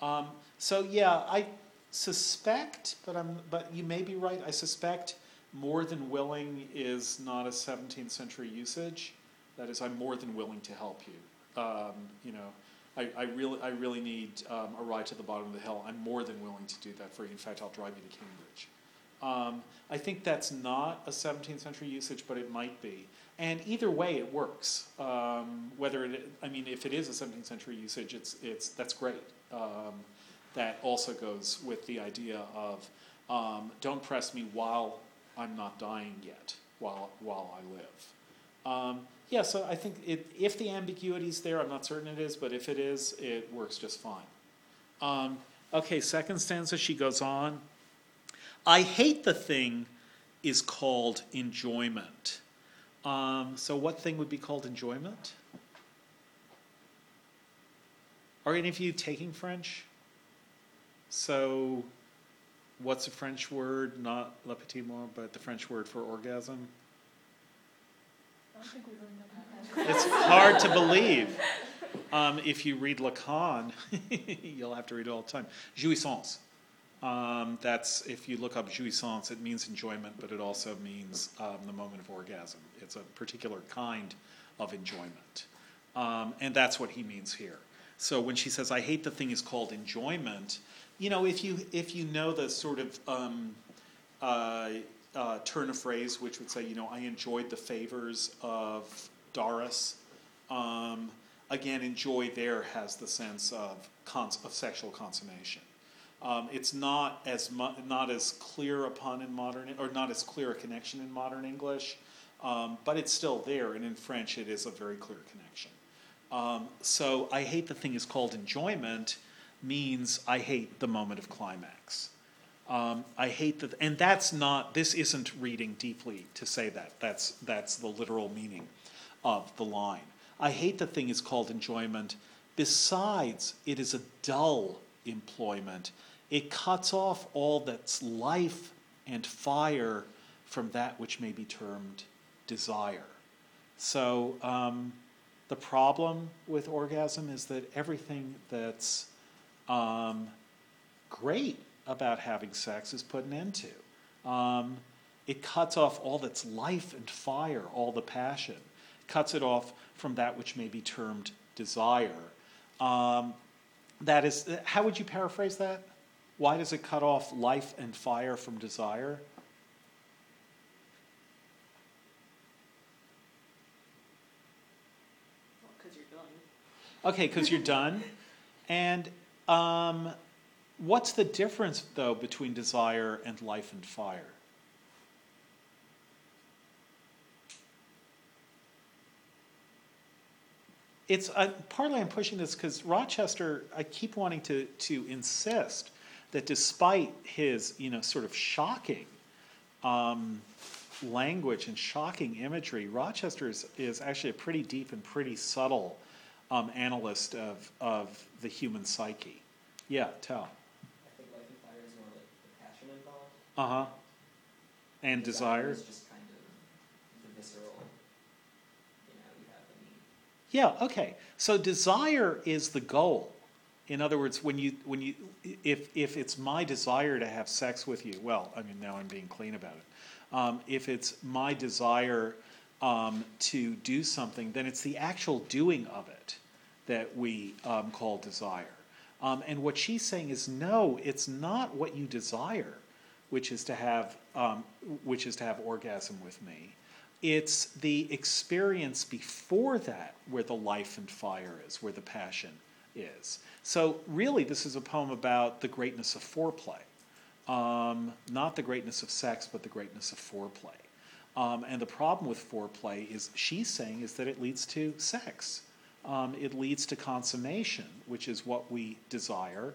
Um, so, yeah, I suspect, but I'm, but you may be right, I suspect more than willing is not a seventeenth century usage. That is, I'm more than willing to help you. Um, you know, I, I really, I really need, um, a ride to the bottom of the hill, I'm more than willing to do that for you, in fact, I'll drive you to Cambridge. Um, I think that's not a 17th century usage, but it might be. And either way, it works. Um, whether it, I mean, if it is a 17th century usage, it's it's that's great. Um, that also goes with the idea of um, don't press me while I'm not dying yet, while while I live. Yeah, so I think it, if the ambiguity is there, I'm not certain it is, but if it is, it works just fine. Um, okay, second stanza, she goes on. I hate the thing is called enjoyment. Um, so, what thing would be called enjoyment? Are any of you taking French? So, what's a French word? Not le petit mot, but the French word for orgasm? I don't think we learned that. It's hard to believe. Um, if you read Lacan, (laughs) you'll have to read it all the time. Jouissance. Um, that's if you look up jouissance, it means enjoyment, but it also means um, the moment of orgasm. It's a particular kind of enjoyment, um, and that's what he means here. So when she says, "I hate the thing is called enjoyment," you know, if you if you know the sort of um, uh, uh, turn of phrase, which would say, you know, I enjoyed the favors of Doris. Um, again, enjoy there has the sense of, cons- of sexual consummation. Um, it's not as mu- not as clear upon in modern or not as clear a connection in modern English, um, but it's still there, and in French it is a very clear connection. Um, so I hate the thing is called enjoyment means I hate the moment of climax. Um, I hate that, and that's not. This isn't reading deeply to say that. That's that's the literal meaning of the line. I hate the thing is called enjoyment. Besides, it is a dull employment. It cuts off all that's life and fire from that which may be termed desire. So um, the problem with orgasm is that everything that's um, great about having sex is put an end to. Um, it cuts off all that's life and fire, all the passion. Cuts it off from that which may be termed desire. Um, that is, how would you paraphrase that? Why does it cut off life and fire from desire? Because you're done. Okay, because you're done. (laughs) And Um, what's the difference, though, between desire and life and fire? It's uh, partly I'm pushing this because Rochester. I keep wanting to to insist that despite his you know sort of shocking um, language and shocking imagery, Rochester is, is actually a pretty deep and pretty subtle um, analyst of of the human psyche. Yeah, tell. I think life and fire is more like the passion involved. Uh huh. And desire. is just kind of the visceral, you know, you have the need. Yeah, okay. So desire is the goal. In other words, when you when you if if it's my desire to have sex with you, well, I mean now I'm being clean about it. Um, if it's my desire um, to do something, then it's the actual doing of it that we um, call desire. Um, and what she's saying is, no, it's not what you desire, which is to have um, which is to have orgasm with me. It's the experience before that where the life and fire is, where the passion is. So, really, this is a poem about the greatness of foreplay. Um, not the greatness of sex, but the greatness of foreplay. Um, and the problem with foreplay is, she's saying, is that it leads to sex. Um, it leads to consummation, which is what we desire.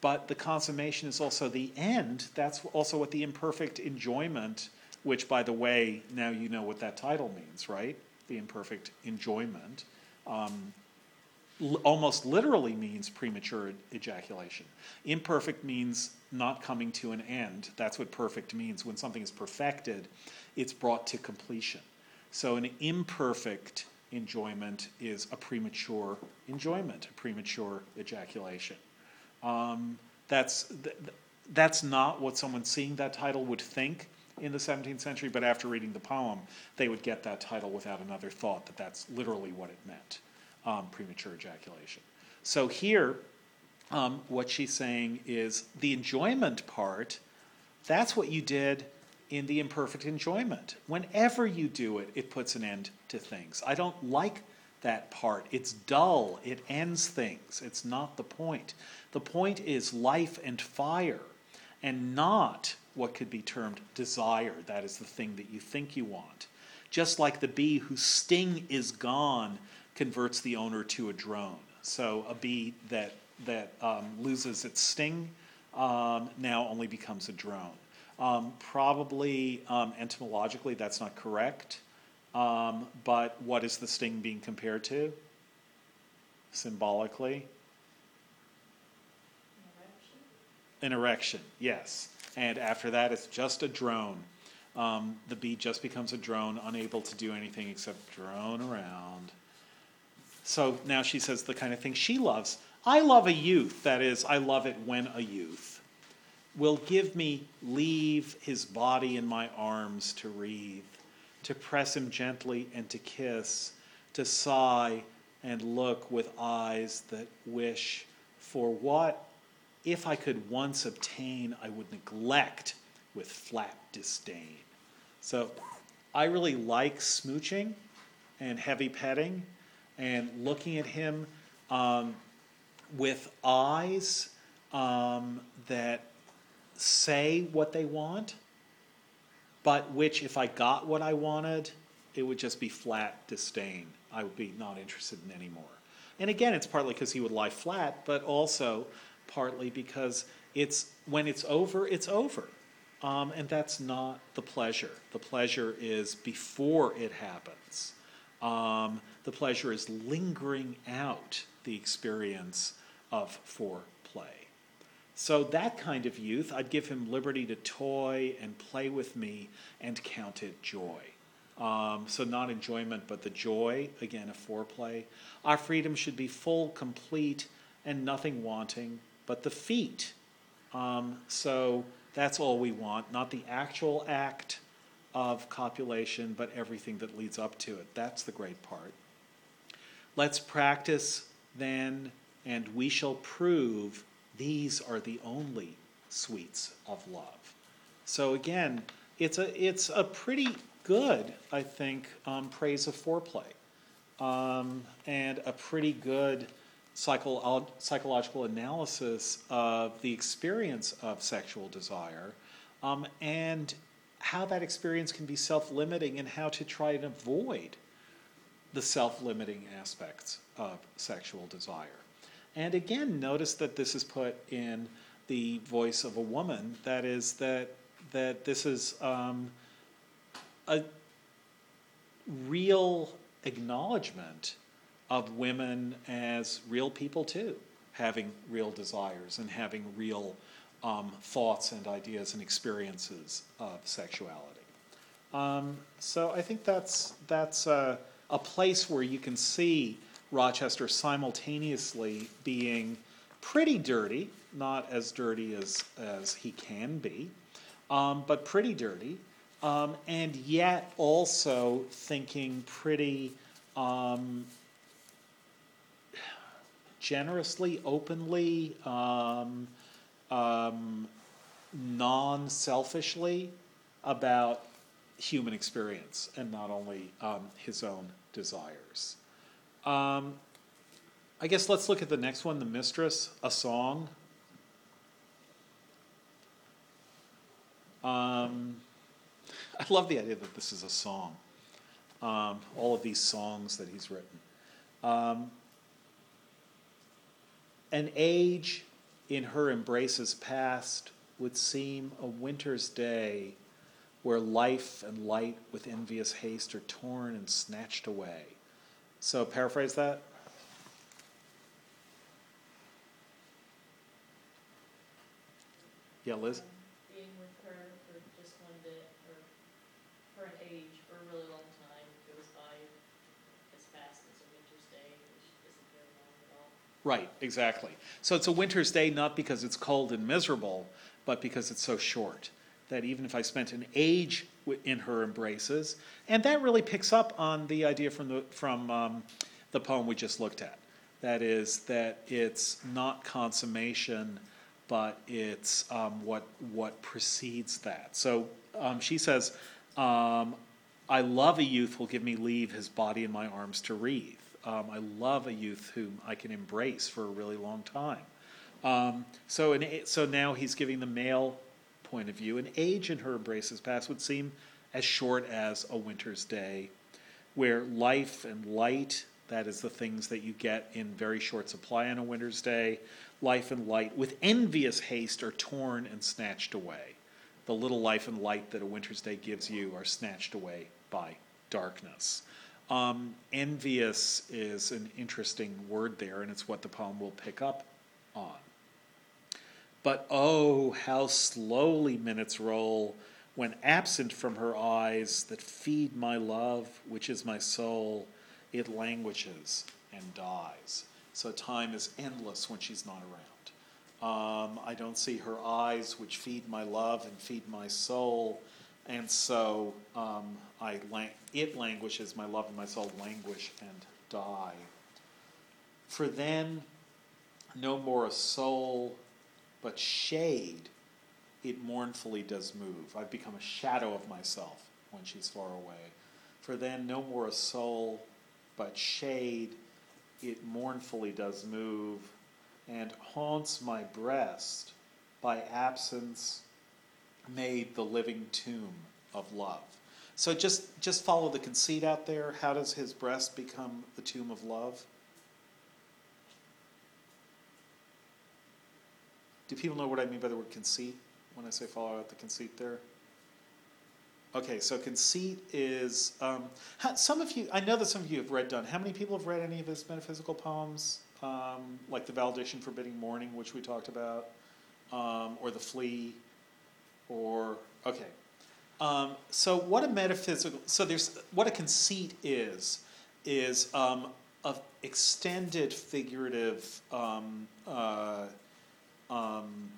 But the consummation is also the end. That's also what the imperfect enjoyment which, by the way, now you know what that title means, right? The imperfect enjoyment. Um, l- almost literally means premature ejaculation. Imperfect means not coming to an end. That's what perfect means. When something is perfected, it's brought to completion. So, an imperfect enjoyment is a premature enjoyment, a premature ejaculation. Um, that's, th- th- that's not what someone seeing that title would think in the 17th century, but after reading the poem, they would get that title without another thought that that's literally what it meant um, premature ejaculation. So here, um, what she's saying is the enjoyment part, that's what you did in the imperfect enjoyment. Whenever you do it, it puts an end to things. I don't like that part. It's dull, it ends things. It's not the point. The point is life and fire, and not what could be termed desire. That is the thing that you think you want. Just like the bee whose sting is gone converts the owner to a drone. So a bee that, that um, loses its sting um, now only becomes a drone. Um, probably um, entomologically that's not correct, um, but what is the sting being compared to? Symbolically? An erection, yes. And after that, it's just a drone. Um, the bee just becomes a drone, unable to do anything except drone around. So now she says the kind of thing she loves. I love a youth, that is, I love it when a youth will give me leave his body in my arms to wreathe, to press him gently and to kiss, to sigh and look with eyes that wish for what if I could once obtain, I would neglect with flat disdain. So I really like smooching and heavy petting and looking at him um, with eyes um, that say what they want, but which, if I got what I wanted, it would just be flat disdain. I would be not interested in anymore. And again, it's partly because he would lie flat, but also partly because it's when it's over, it's over. Um, and that's not the pleasure. The pleasure is before it happens. Um, the pleasure is lingering out the experience of foreplay. So, that kind of youth, I'd give him liberty to toy and play with me and count it joy. Um, so, not enjoyment, but the joy, again, a foreplay. Our freedom should be full, complete, and nothing wanting but the feet. Um, so that's all we want, not the actual act of copulation, but everything that leads up to it. That's the great part. Let's practice then, and we shall prove these are the only sweets of love. So again, it's a it's a pretty good, I think, um, praise of foreplay, um, and a pretty good psycho- psychological analysis of the experience of sexual desire um, and how that experience can be self limiting and how to try and avoid the self limiting aspects of sexual desire. And again, notice that this is put in the voice of a woman. That is, that, that this is um, a real acknowledgement of women as real people too, having real desires and having real um, thoughts and ideas and experiences of sexuality. Um, so I think that's that's uh, a place where you can see Rochester simultaneously being pretty dirty, not as dirty as as he can be, um, but pretty dirty, um, and yet also thinking pretty um, generously, openly, um, um, non selfishly about human experience and not only um, his own desires. Um, I guess let's look at the next one The Mistress, a song. Um, I love the idea that this is a song. Um, all of these songs that he's written. Um, an age in her embraces past would seem a winter's day where life and light with envious haste are torn and snatched away. So, paraphrase that. Yeah, Liz? Being with her for just one day, or for an age, for a really long time, goes by as fast as a winter's day, which isn't very long at all. Right, exactly. So it's a winter's day not because it's cold and miserable, but because it's so short. That even if I spent an age in her embraces, and that really picks up on the idea from the from um, the poem we just looked at. That is that it's not consummation, but it's um, what what precedes that. So um, she says, um, "I love a youth who'll give me leave his body in my arms to wreathe." Um, I love a youth whom I can embrace for a really long time. Um, so, an, so now he's giving the male point of view. An age in her embraces past would seem as short as a winter's day, where life and light, that is the things that you get in very short supply on a winter's day, life and light with envious haste are torn and snatched away. The little life and light that a winter's day gives you are snatched away by darkness. Um, envious is an interesting word there, and it's what the poem will pick up on. But oh, how slowly minutes roll when absent from her eyes that feed my love, which is my soul, it languishes and dies. So time is endless when she's not around. Um, I don't see her eyes, which feed my love and feed my soul, and so um, I lang- it languishes. My love and my soul languish and die. For then, no more a soul, but shade. It mournfully does move. I've become a shadow of myself when she's far away. For then, no more a soul, but shade. It mournfully does move and haunts my breast by absence made the living tomb of love. So just just follow the conceit out there. How does his breast become the tomb of love? Do people know what I mean by the word conceit when I say follow out the conceit there? Okay, so conceit is um, how, some of you. I know that some of you have read Donne. How many people have read any of his metaphysical poems, um, like the Valediction Forbidding Mourning, which we talked about, um, or the Flea, or okay. Um, so what a metaphysical. So there's what a conceit is is um, a extended figurative. Um, uh, um,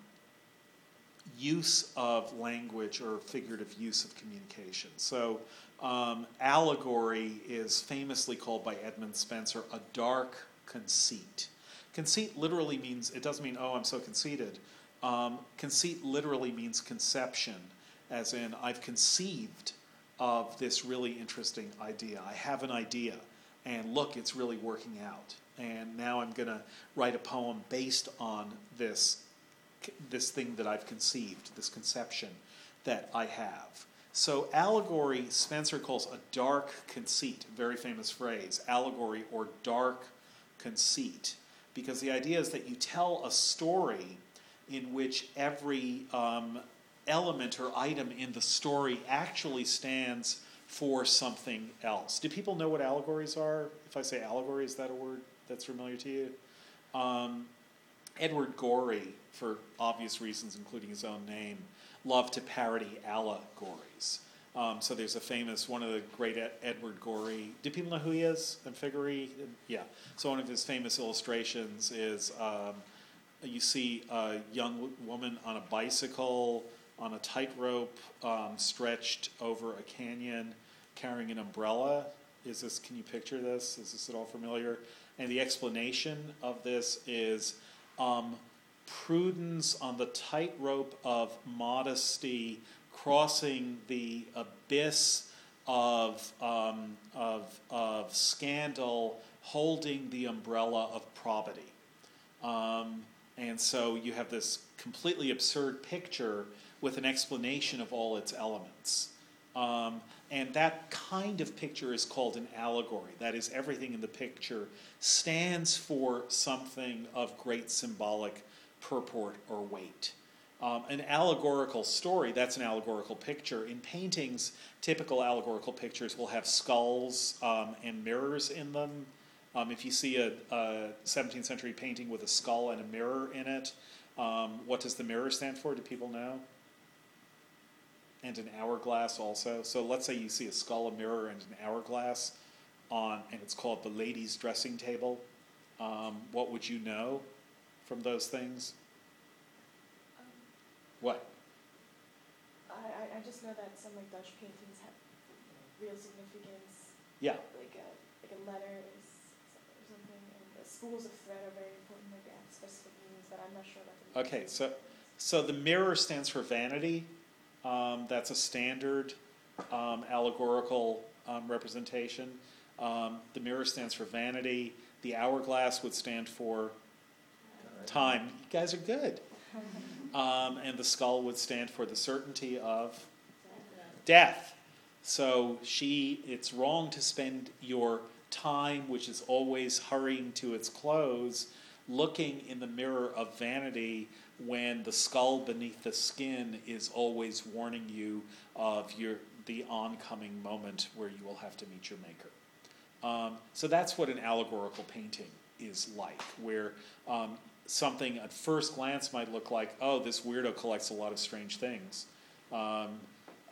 use of language or figurative use of communication. So, um, allegory is famously called by Edmund Spenser a dark conceit. Conceit literally means, it doesn't mean, oh, I'm so conceited. Um, conceit literally means conception, as in, I've conceived of this really interesting idea. I have an idea, and look, it's really working out. And now I'm going to write a poem based on this this thing that I've conceived, this conception that I have. So, allegory, Spenser calls a dark conceit, very famous phrase, allegory or dark conceit, because the idea is that you tell a story in which every um, element or item in the story actually stands for something else. Do people know what allegories are? If I say allegory, is that a word that's familiar to you? Um, Edward Gorey, for obvious reasons, including his own name, loved to parody allegories. Um, so there's a famous, one of the great Ed- Edward Gorey. Do people know who he is? And Figure? Yeah. So one of his famous illustrations is um, you see a young woman on a bicycle on a tightrope um, stretched over a canyon, carrying an umbrella. Is this? Can you picture this? Is this at all familiar? And the explanation of this is um, prudence on the tightrope of modesty, crossing the abyss of, um, of, of scandal, holding the umbrella of probity. Um, and so you have this completely absurd picture with an explanation of all its elements. Um, and that kind of picture is called an allegory. That is, everything in the picture stands for something of great symbolic purport or weight. Um, an allegorical story, that's an allegorical picture. In paintings, typical allegorical pictures will have skulls um, and mirrors in them. Um, if you see a, a, 17th century painting with a skull and a mirror in it, um, what does the mirror stand for? Do people know? And an hourglass also. So let's say you see a skull, a mirror, and an hourglass on, and it's called the ladies' dressing table. Um, what would you know from those things? Um, What? I, I, just know that some like Dutch paintings have real significance. Yeah. Like a like a letter is or something, and the spools of thread are very important. Like they have specific meanings, but I'm not sure about the. Okay, so so the mirror stands for vanity. Um, that's a standard um, allegorical um, representation. Um, the mirror stands for vanity. The hourglass would stand for time. You guys are good. (laughs) Um, and the skull would stand for the certainty of death. So she, it's wrong to spend your time, which is always hurrying to its close, looking in the mirror of vanity when the skull beneath the skin is always warning you of your the oncoming moment where you will have to meet your maker. Um, so that's what an allegorical painting is like, where um, something at first glance might look like, oh, this weirdo collects a lot of strange things. Um,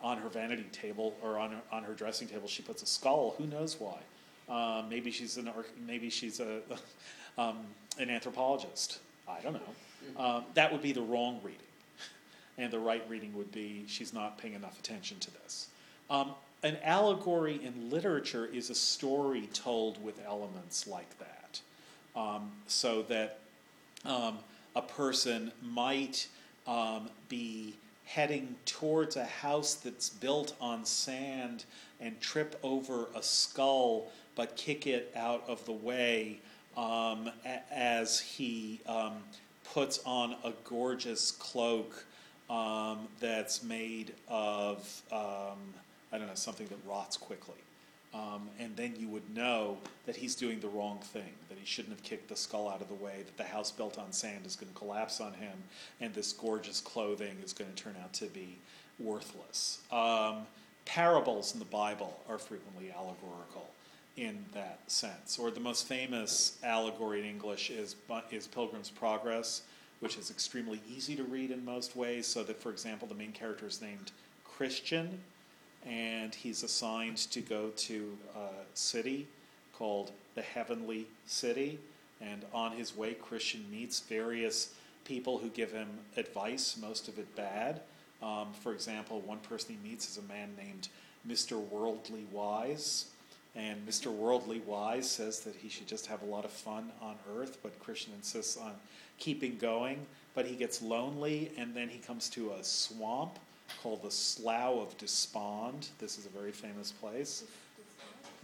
on her vanity table or on her, on her dressing table, she puts a skull. Who knows why? Um, maybe she's an maybe she's a (laughs) um, an anthropologist. I don't know. Um, that would be the wrong reading, and the right reading would be she's not paying enough attention to this. Um, an allegory in literature is a story told with elements like that, um, so that um, a person might um, be heading towards a house that's built on sand and trip over a skull but kick it out of the way um, as he um, puts on a gorgeous cloak um, that's made of, um, I don't know, something that rots quickly. Um, and then you would know that he's doing the wrong thing, that he shouldn't have kicked the skull out of the way, that the house built on sand is going to collapse on him, and this gorgeous clothing is going to turn out to be worthless. Um, parables in the Bible are frequently allegorical in that sense. Or the most famous allegory in English is, is Pilgrim's Progress, which is extremely easy to read in most ways, so that, for example, the main character is named Christian and he's assigned to go to a city called the Heavenly City. And on his way, Christian meets various people who give him advice, most of it bad. Um, for example, one person he meets is a man named Mr. Worldly Wise. And Mr. Worldly Wise says that he should just have a lot of fun on earth, but Christian insists on keeping going. But he gets lonely, and then he comes to a swamp called the Slough of Despond. This is a very famous place.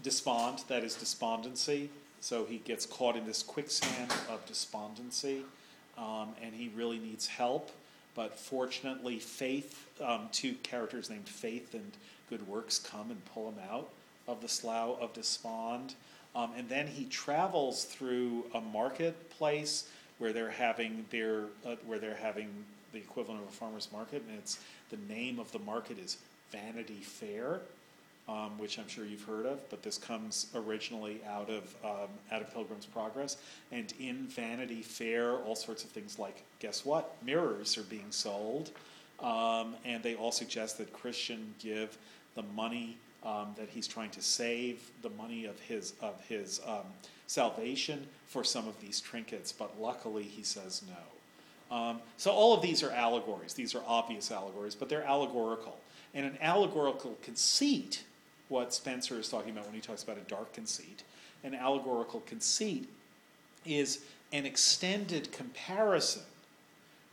Despond, that is despondency. So he gets caught in this quicksand of despondency, um, and he really needs help. But fortunately, Faith, um, two characters named Faith and Good Works come and pull him out of the slough of despond. Um, and then he travels through a marketplace where they're having their uh, where they're having the equivalent of a farmer's market, and it's the name of the market is Vanity Fair, um, which I'm sure you've heard of. But this comes originally out of um, out of Pilgrim's Progress, and in Vanity Fair, all sorts of things like guess what? Mirrors are being sold, um, and they all suggest that Christian give the money um, that he's trying to save, the money of his of his um, salvation for some of these trinkets. But luckily, he says no. Um, so all of these are allegories. These are obvious allegories, but they're allegorical. And an allegorical conceit, what Spenser is talking about when he talks about a dark conceit, an allegorical conceit is an extended comparison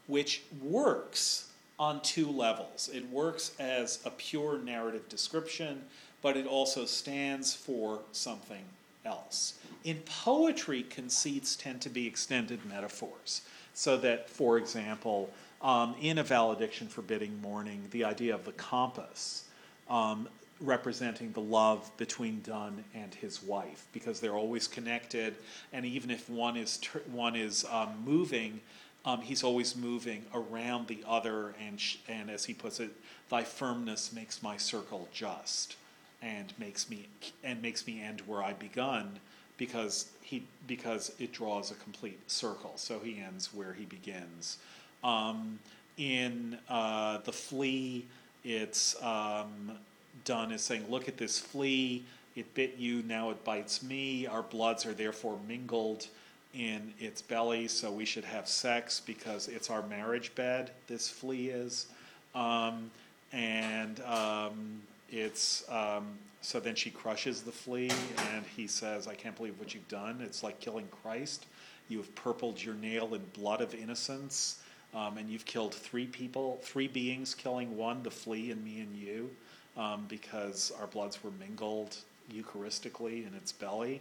which works on two levels. It works as a pure narrative description, but it also stands for something else. In poetry, conceits tend to be extended metaphors. So that, for example, um, in a valediction forbidding mourning, the idea of the compass um, representing the love between Donne and his wife, because they're always connected, and even if one is ter- one is um, moving, um, he's always moving around the other, and sh- and as he puts it, thy firmness makes my circle just, and makes me and makes me end where I begun, because he because it draws a complete circle. So he ends where he begins. Um, in uh, the flea, it's um, Donne is saying, "Look at this flea. It bit you. Now it bites me. Our bloods are therefore mingled." In its belly, so we should have sex because it's our marriage bed, this flea is. Um, and um, it's, um, so then she crushes the flea, and he says, I can't believe what you've done. It's like killing Christ. You have purpled your nail in blood of innocence, um, and you've killed three people, three beings, killing one, the flea, and me and you, um, because our bloods were mingled Eucharistically in its belly.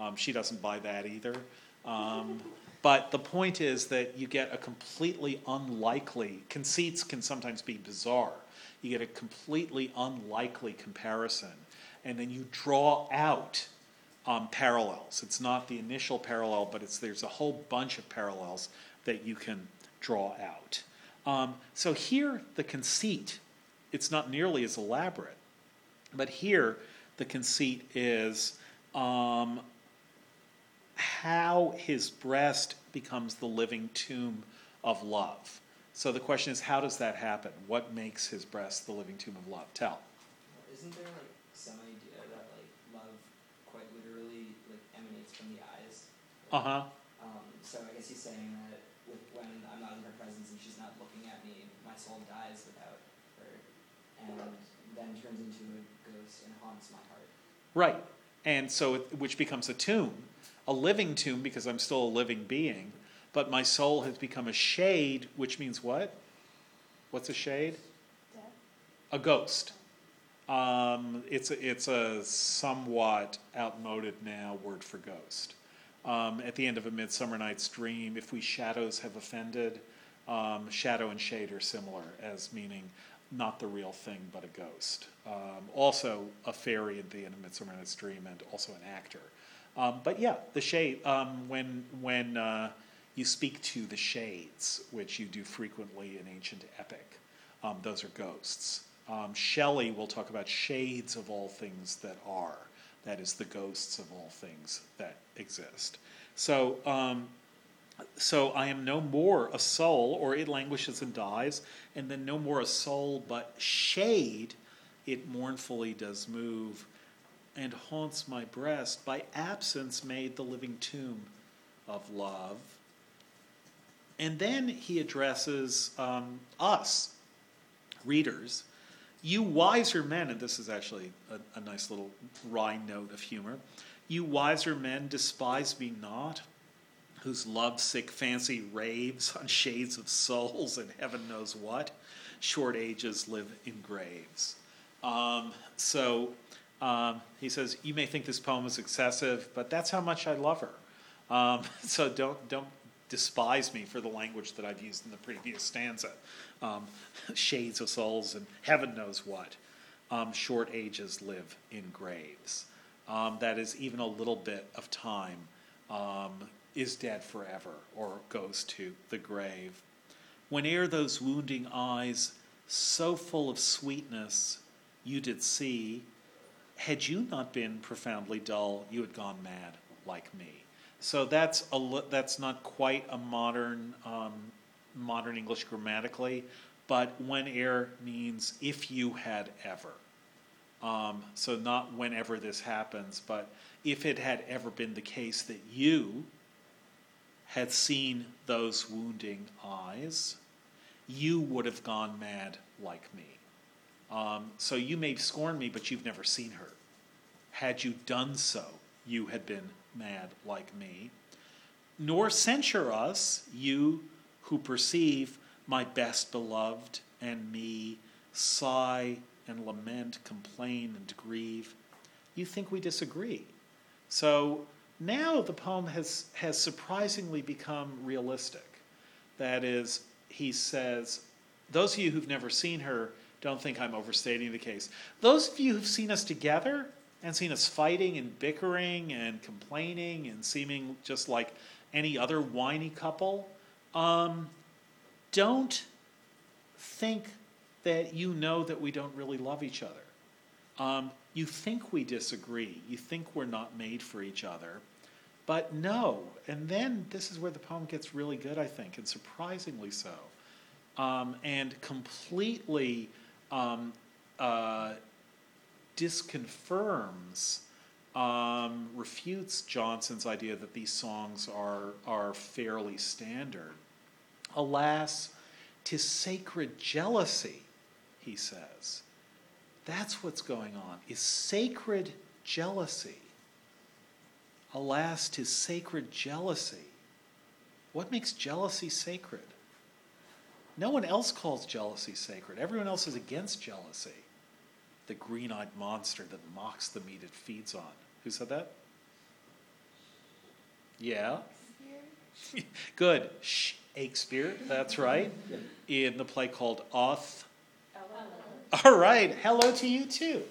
Um, she doesn't buy that either. Um, but the point is that you get a completely unlikely, conceits can sometimes be bizarre. You get a completely unlikely comparison, and then you draw out um, parallels. It's not the initial parallel, but it's, there's a whole bunch of parallels that you can draw out. Um, so here, the conceit, it's not nearly as elaborate, but here, the conceit is um, how his breast becomes the living tomb of love. So the question is, how does that happen? What makes his breast the living tomb of love? Tell. Isn't there like some idea that like love quite literally like emanates from the eyes? Uh huh. Um, so I guess he's saying that with, when I'm not in her presence and she's not looking at me, my soul dies without her, and then turns into a ghost and haunts my heart. Right. And so, it, which becomes a tomb, a living tomb because I'm still a living being, but my soul has become a shade, which means what? What's a shade? Death. A ghost. Um, it's a, it's a somewhat outmoded now word for ghost. Um, at the end of a Midsummer Night's Dream, if we shadows have offended, um, shadow and shade are similar as meaning not the real thing but a ghost. Um, also a fairy at the end of Midsummer Night's Dream and also an actor. Um, but yeah, the shade um, when when uh, you speak to the shades, which you do frequently in ancient epic, um, those are ghosts. Um, Shelley will talk about shades of all things that are. That is the ghosts of all things that exist. So, um, so I am no more a soul, or it languishes and dies, and then no more a soul, but shade, it mournfully does move, and haunts my breast. By absence made the living tomb of love. And then he addresses um, us, readers, you wiser men, and this is actually a, a nice little wry note of humor. You wiser men, despise me not, whose lovesick fancy raves on shades of souls and heaven knows what. Short ages live in graves. Um, so Um, he says, You may think this poem is excessive, but that's how much I love her. Um, (laughs) so don't, don't despise me for the language that I've used in the previous stanza. Um, (laughs) shades of souls and heaven knows what. Um, short ages live in graves. Um, that is, even a little bit of time um, is dead forever or goes to the grave. Whene'er those wounding eyes, so full of sweetness, you did see, had you not been profoundly dull, you had gone mad like me. So that's a that's not quite a modern um, modern English grammatically, but whene'er means if you had ever. Um, so not whenever this happens, but if it had ever been the case that you had seen those wounding eyes, you would have gone mad like me. Um, so you may scorn me, but you've never seen her. Had you done so, you had been mad like me. Nor censure us, you who perceive my best beloved and me sigh and lament, complain and grieve. You think we disagree. So now the poem has, has surprisingly become realistic. That is, he says, those of you who've never seen her don't think I'm overstating the case. Those of you who've seen us together and seen us fighting and bickering and complaining and seeming just like any other whiny couple, um, don't think that you know that we don't really love each other. Um, you think we disagree. You think we're not made for each other. But no. And then this is where the poem gets really good, I think, and surprisingly so. Um, and completely um, uh, disconfirms, um, refutes Johnson's idea that these songs are, are fairly standard. Alas, tis sacred jealousy, he says. That's what's going on, is sacred jealousy. Alas, tis sacred jealousy. What makes jealousy sacred? No one else calls jealousy sacred. Everyone else is against jealousy. The green eyed monster that mocks the meat it feeds on. Who said that? Yeah. (laughs) Good. Shakespeare, that's right. In the play called Oth. All right. Hello to you too.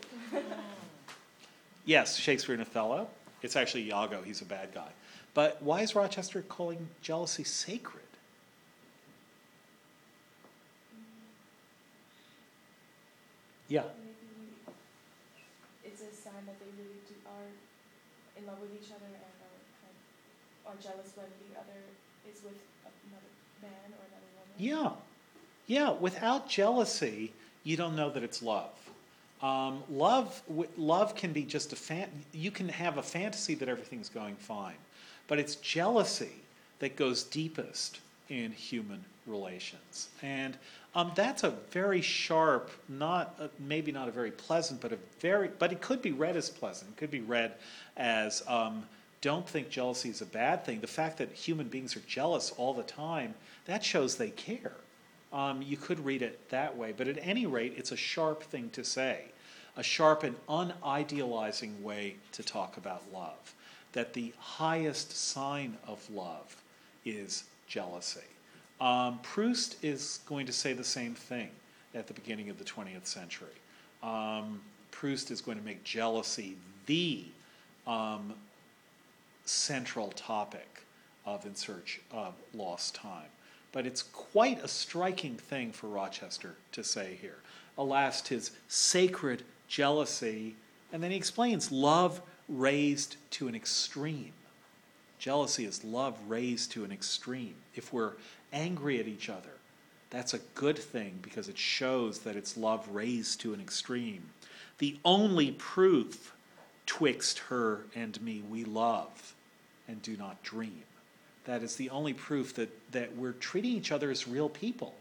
Yes, Shakespeare and Othello. It's actually Iago. He's a bad guy. But why is Rochester calling jealousy sacred? Yeah. Maybe it's a sign that they really do, are in love with each other and are, kind of, are jealous when the other is with another man or another woman. Yeah. Yeah. Without jealousy, you don't know that it's love. Um, love, w- love can be just a fan. You can have a fantasy that everything's going fine, but it's jealousy that goes deepest in human relations, and um, that's a very sharp, not a, maybe not a very pleasant, but a very, but it could be read as pleasant. It could be read as um, don't think jealousy is a bad thing. The fact that human beings are jealous all the time that shows they care. Um, you could read it that way, but at any rate, it's a sharp thing to say, a sharp and unidealizing way to talk about love. That the highest sign of love is jealousy. Um, Proust is going to say the same thing at the beginning of the 20th century. Um, Proust is going to make jealousy the um, central topic of In Search of Lost Time. But it's quite a striking thing for Rochester to say here. Alas, tis sacred jealousy. And then he explains love raised to an extreme. Jealousy is love raised to an extreme. If we're angry at each other, that's a good thing because it shows that it's love raised to an extreme. The only proof twixt her and me we love and do not dream. That is the only proof that, that we're treating each other as real people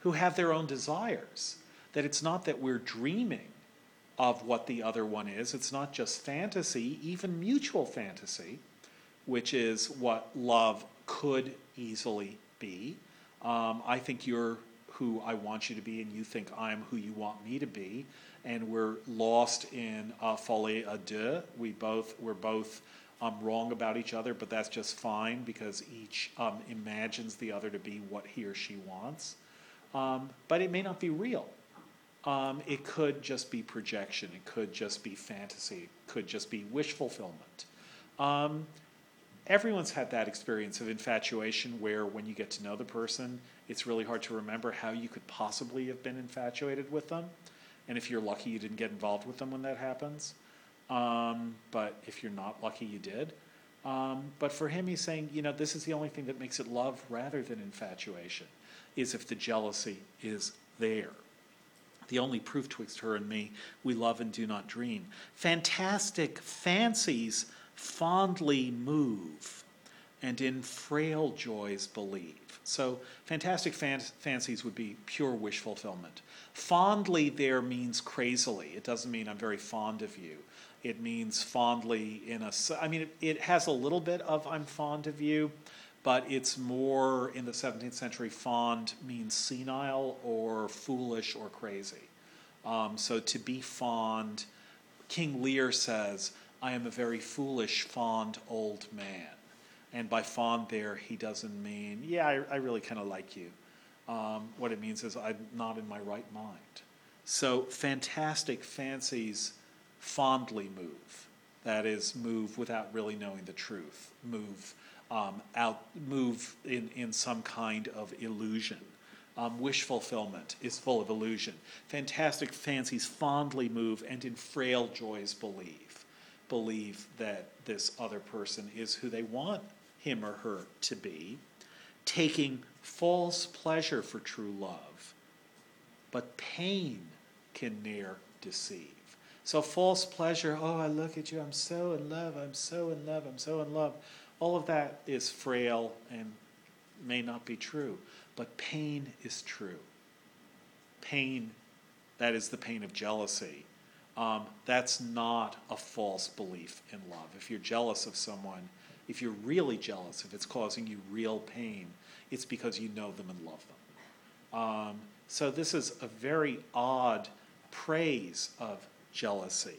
who have their own desires. That it's not that we're dreaming of what the other one is, it's not just fantasy, even mutual fantasy, which is what love could easily be. Um, I think you're who I want you to be, and you think I'm who you want me to be. and we're lost in uh, folie à deux. We both we're both um, wrong about each other, but that's just fine because each um, imagines the other to be what he or she wants. Um, but it may not be real. Um, it could just be projection. It could just be fantasy. It could just be wish fulfillment. Um, everyone's had that experience of infatuation where when you get to know the person, it's really hard to remember how you could possibly have been infatuated with them. And if you're lucky, you didn't get involved with them when that happens. Um, but if you're not lucky, you did. Um, but for him, he's saying, you know, this is the only thing that makes it love rather than infatuation, is if the jealousy is there. The only proof twixt her and me, we love and do not dream. Fantastic fancies fondly move, and in frail joys believe. So, fantastic fan- fancies would be pure wish fulfillment. Fondly there means crazily. It doesn't mean I'm very fond of you. It means fondly in a. I mean, it, it has a little bit of I'm fond of you, but it's more in the 17th century. Fond means senile or foolish or crazy. Um, so to be fond, King Lear says, I am a very foolish, fond old man. And by fond there, he doesn't mean, yeah, I, I really kind of like you. Um, what it means is I'm not in my right mind. So fantastic fancies fondly move. That is, move without really knowing the truth. Move um, out, move in, in some kind of illusion. Um, wish fulfillment is full of illusion. Fantastic fancies fondly move and in frail joys believe. Believe that this other person is who they want him or her to be, taking false pleasure for true love, but pain can ne'er deceive. So, false pleasure, oh, I look at you, I'm so in love, I'm so in love, I'm so in love. All of that is frail and may not be true, but pain is true. Pain, that is the pain of jealousy. Um, that's not a false belief in love. If you're jealous of someone, if you're really jealous, if it's causing you real pain, it's because you know them and love them. Um, so this is a very odd praise of jealousy.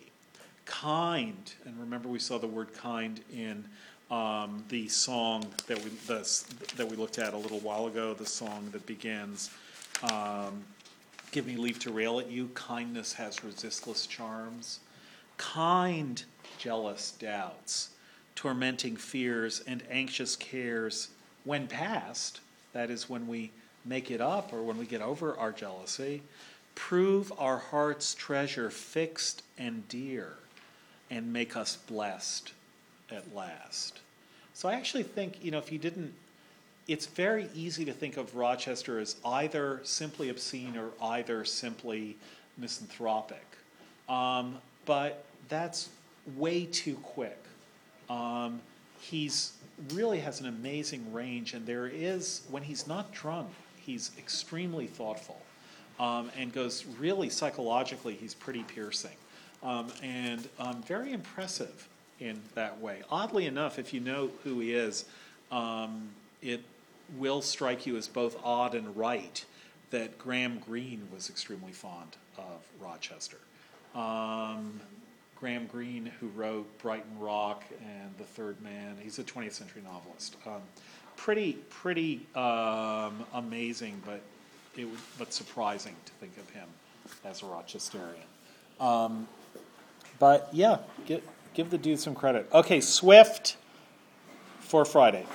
Kind, and remember we saw the word kind in um, the song that we the, that we looked at a little while ago. The song that begins, um, "Give me leave to rail at you. Kindness has resistless charms. Kind, jealous doubts, tormenting fears and anxious cares, when past, that is when we make it up or when we get over our jealousy, prove our heart's treasure fixed and dear, and make us blessed at last. So I actually think, you know, if you didn't, it's very easy to think of Rochester as either simply obscene or either simply misanthropic. Um, but that's way too quick. Um, he's really has an amazing range, and there is, when he's not drunk, he's extremely thoughtful um, and goes really psychologically, he's pretty piercing um, and um, very impressive in that way. Oddly enough, if you know who he is, um, it will strike you as both odd and right that Graham Greene was extremely fond of Rochester. Um, Graham Greene, who wrote Brighton Rock and The Third Man, he's a 20th century novelist. Um, pretty, pretty um, amazing, but it but surprising to think of him as a Rochesterian. Um, but yeah, give, give the dude some credit. Okay, Swift for Friday.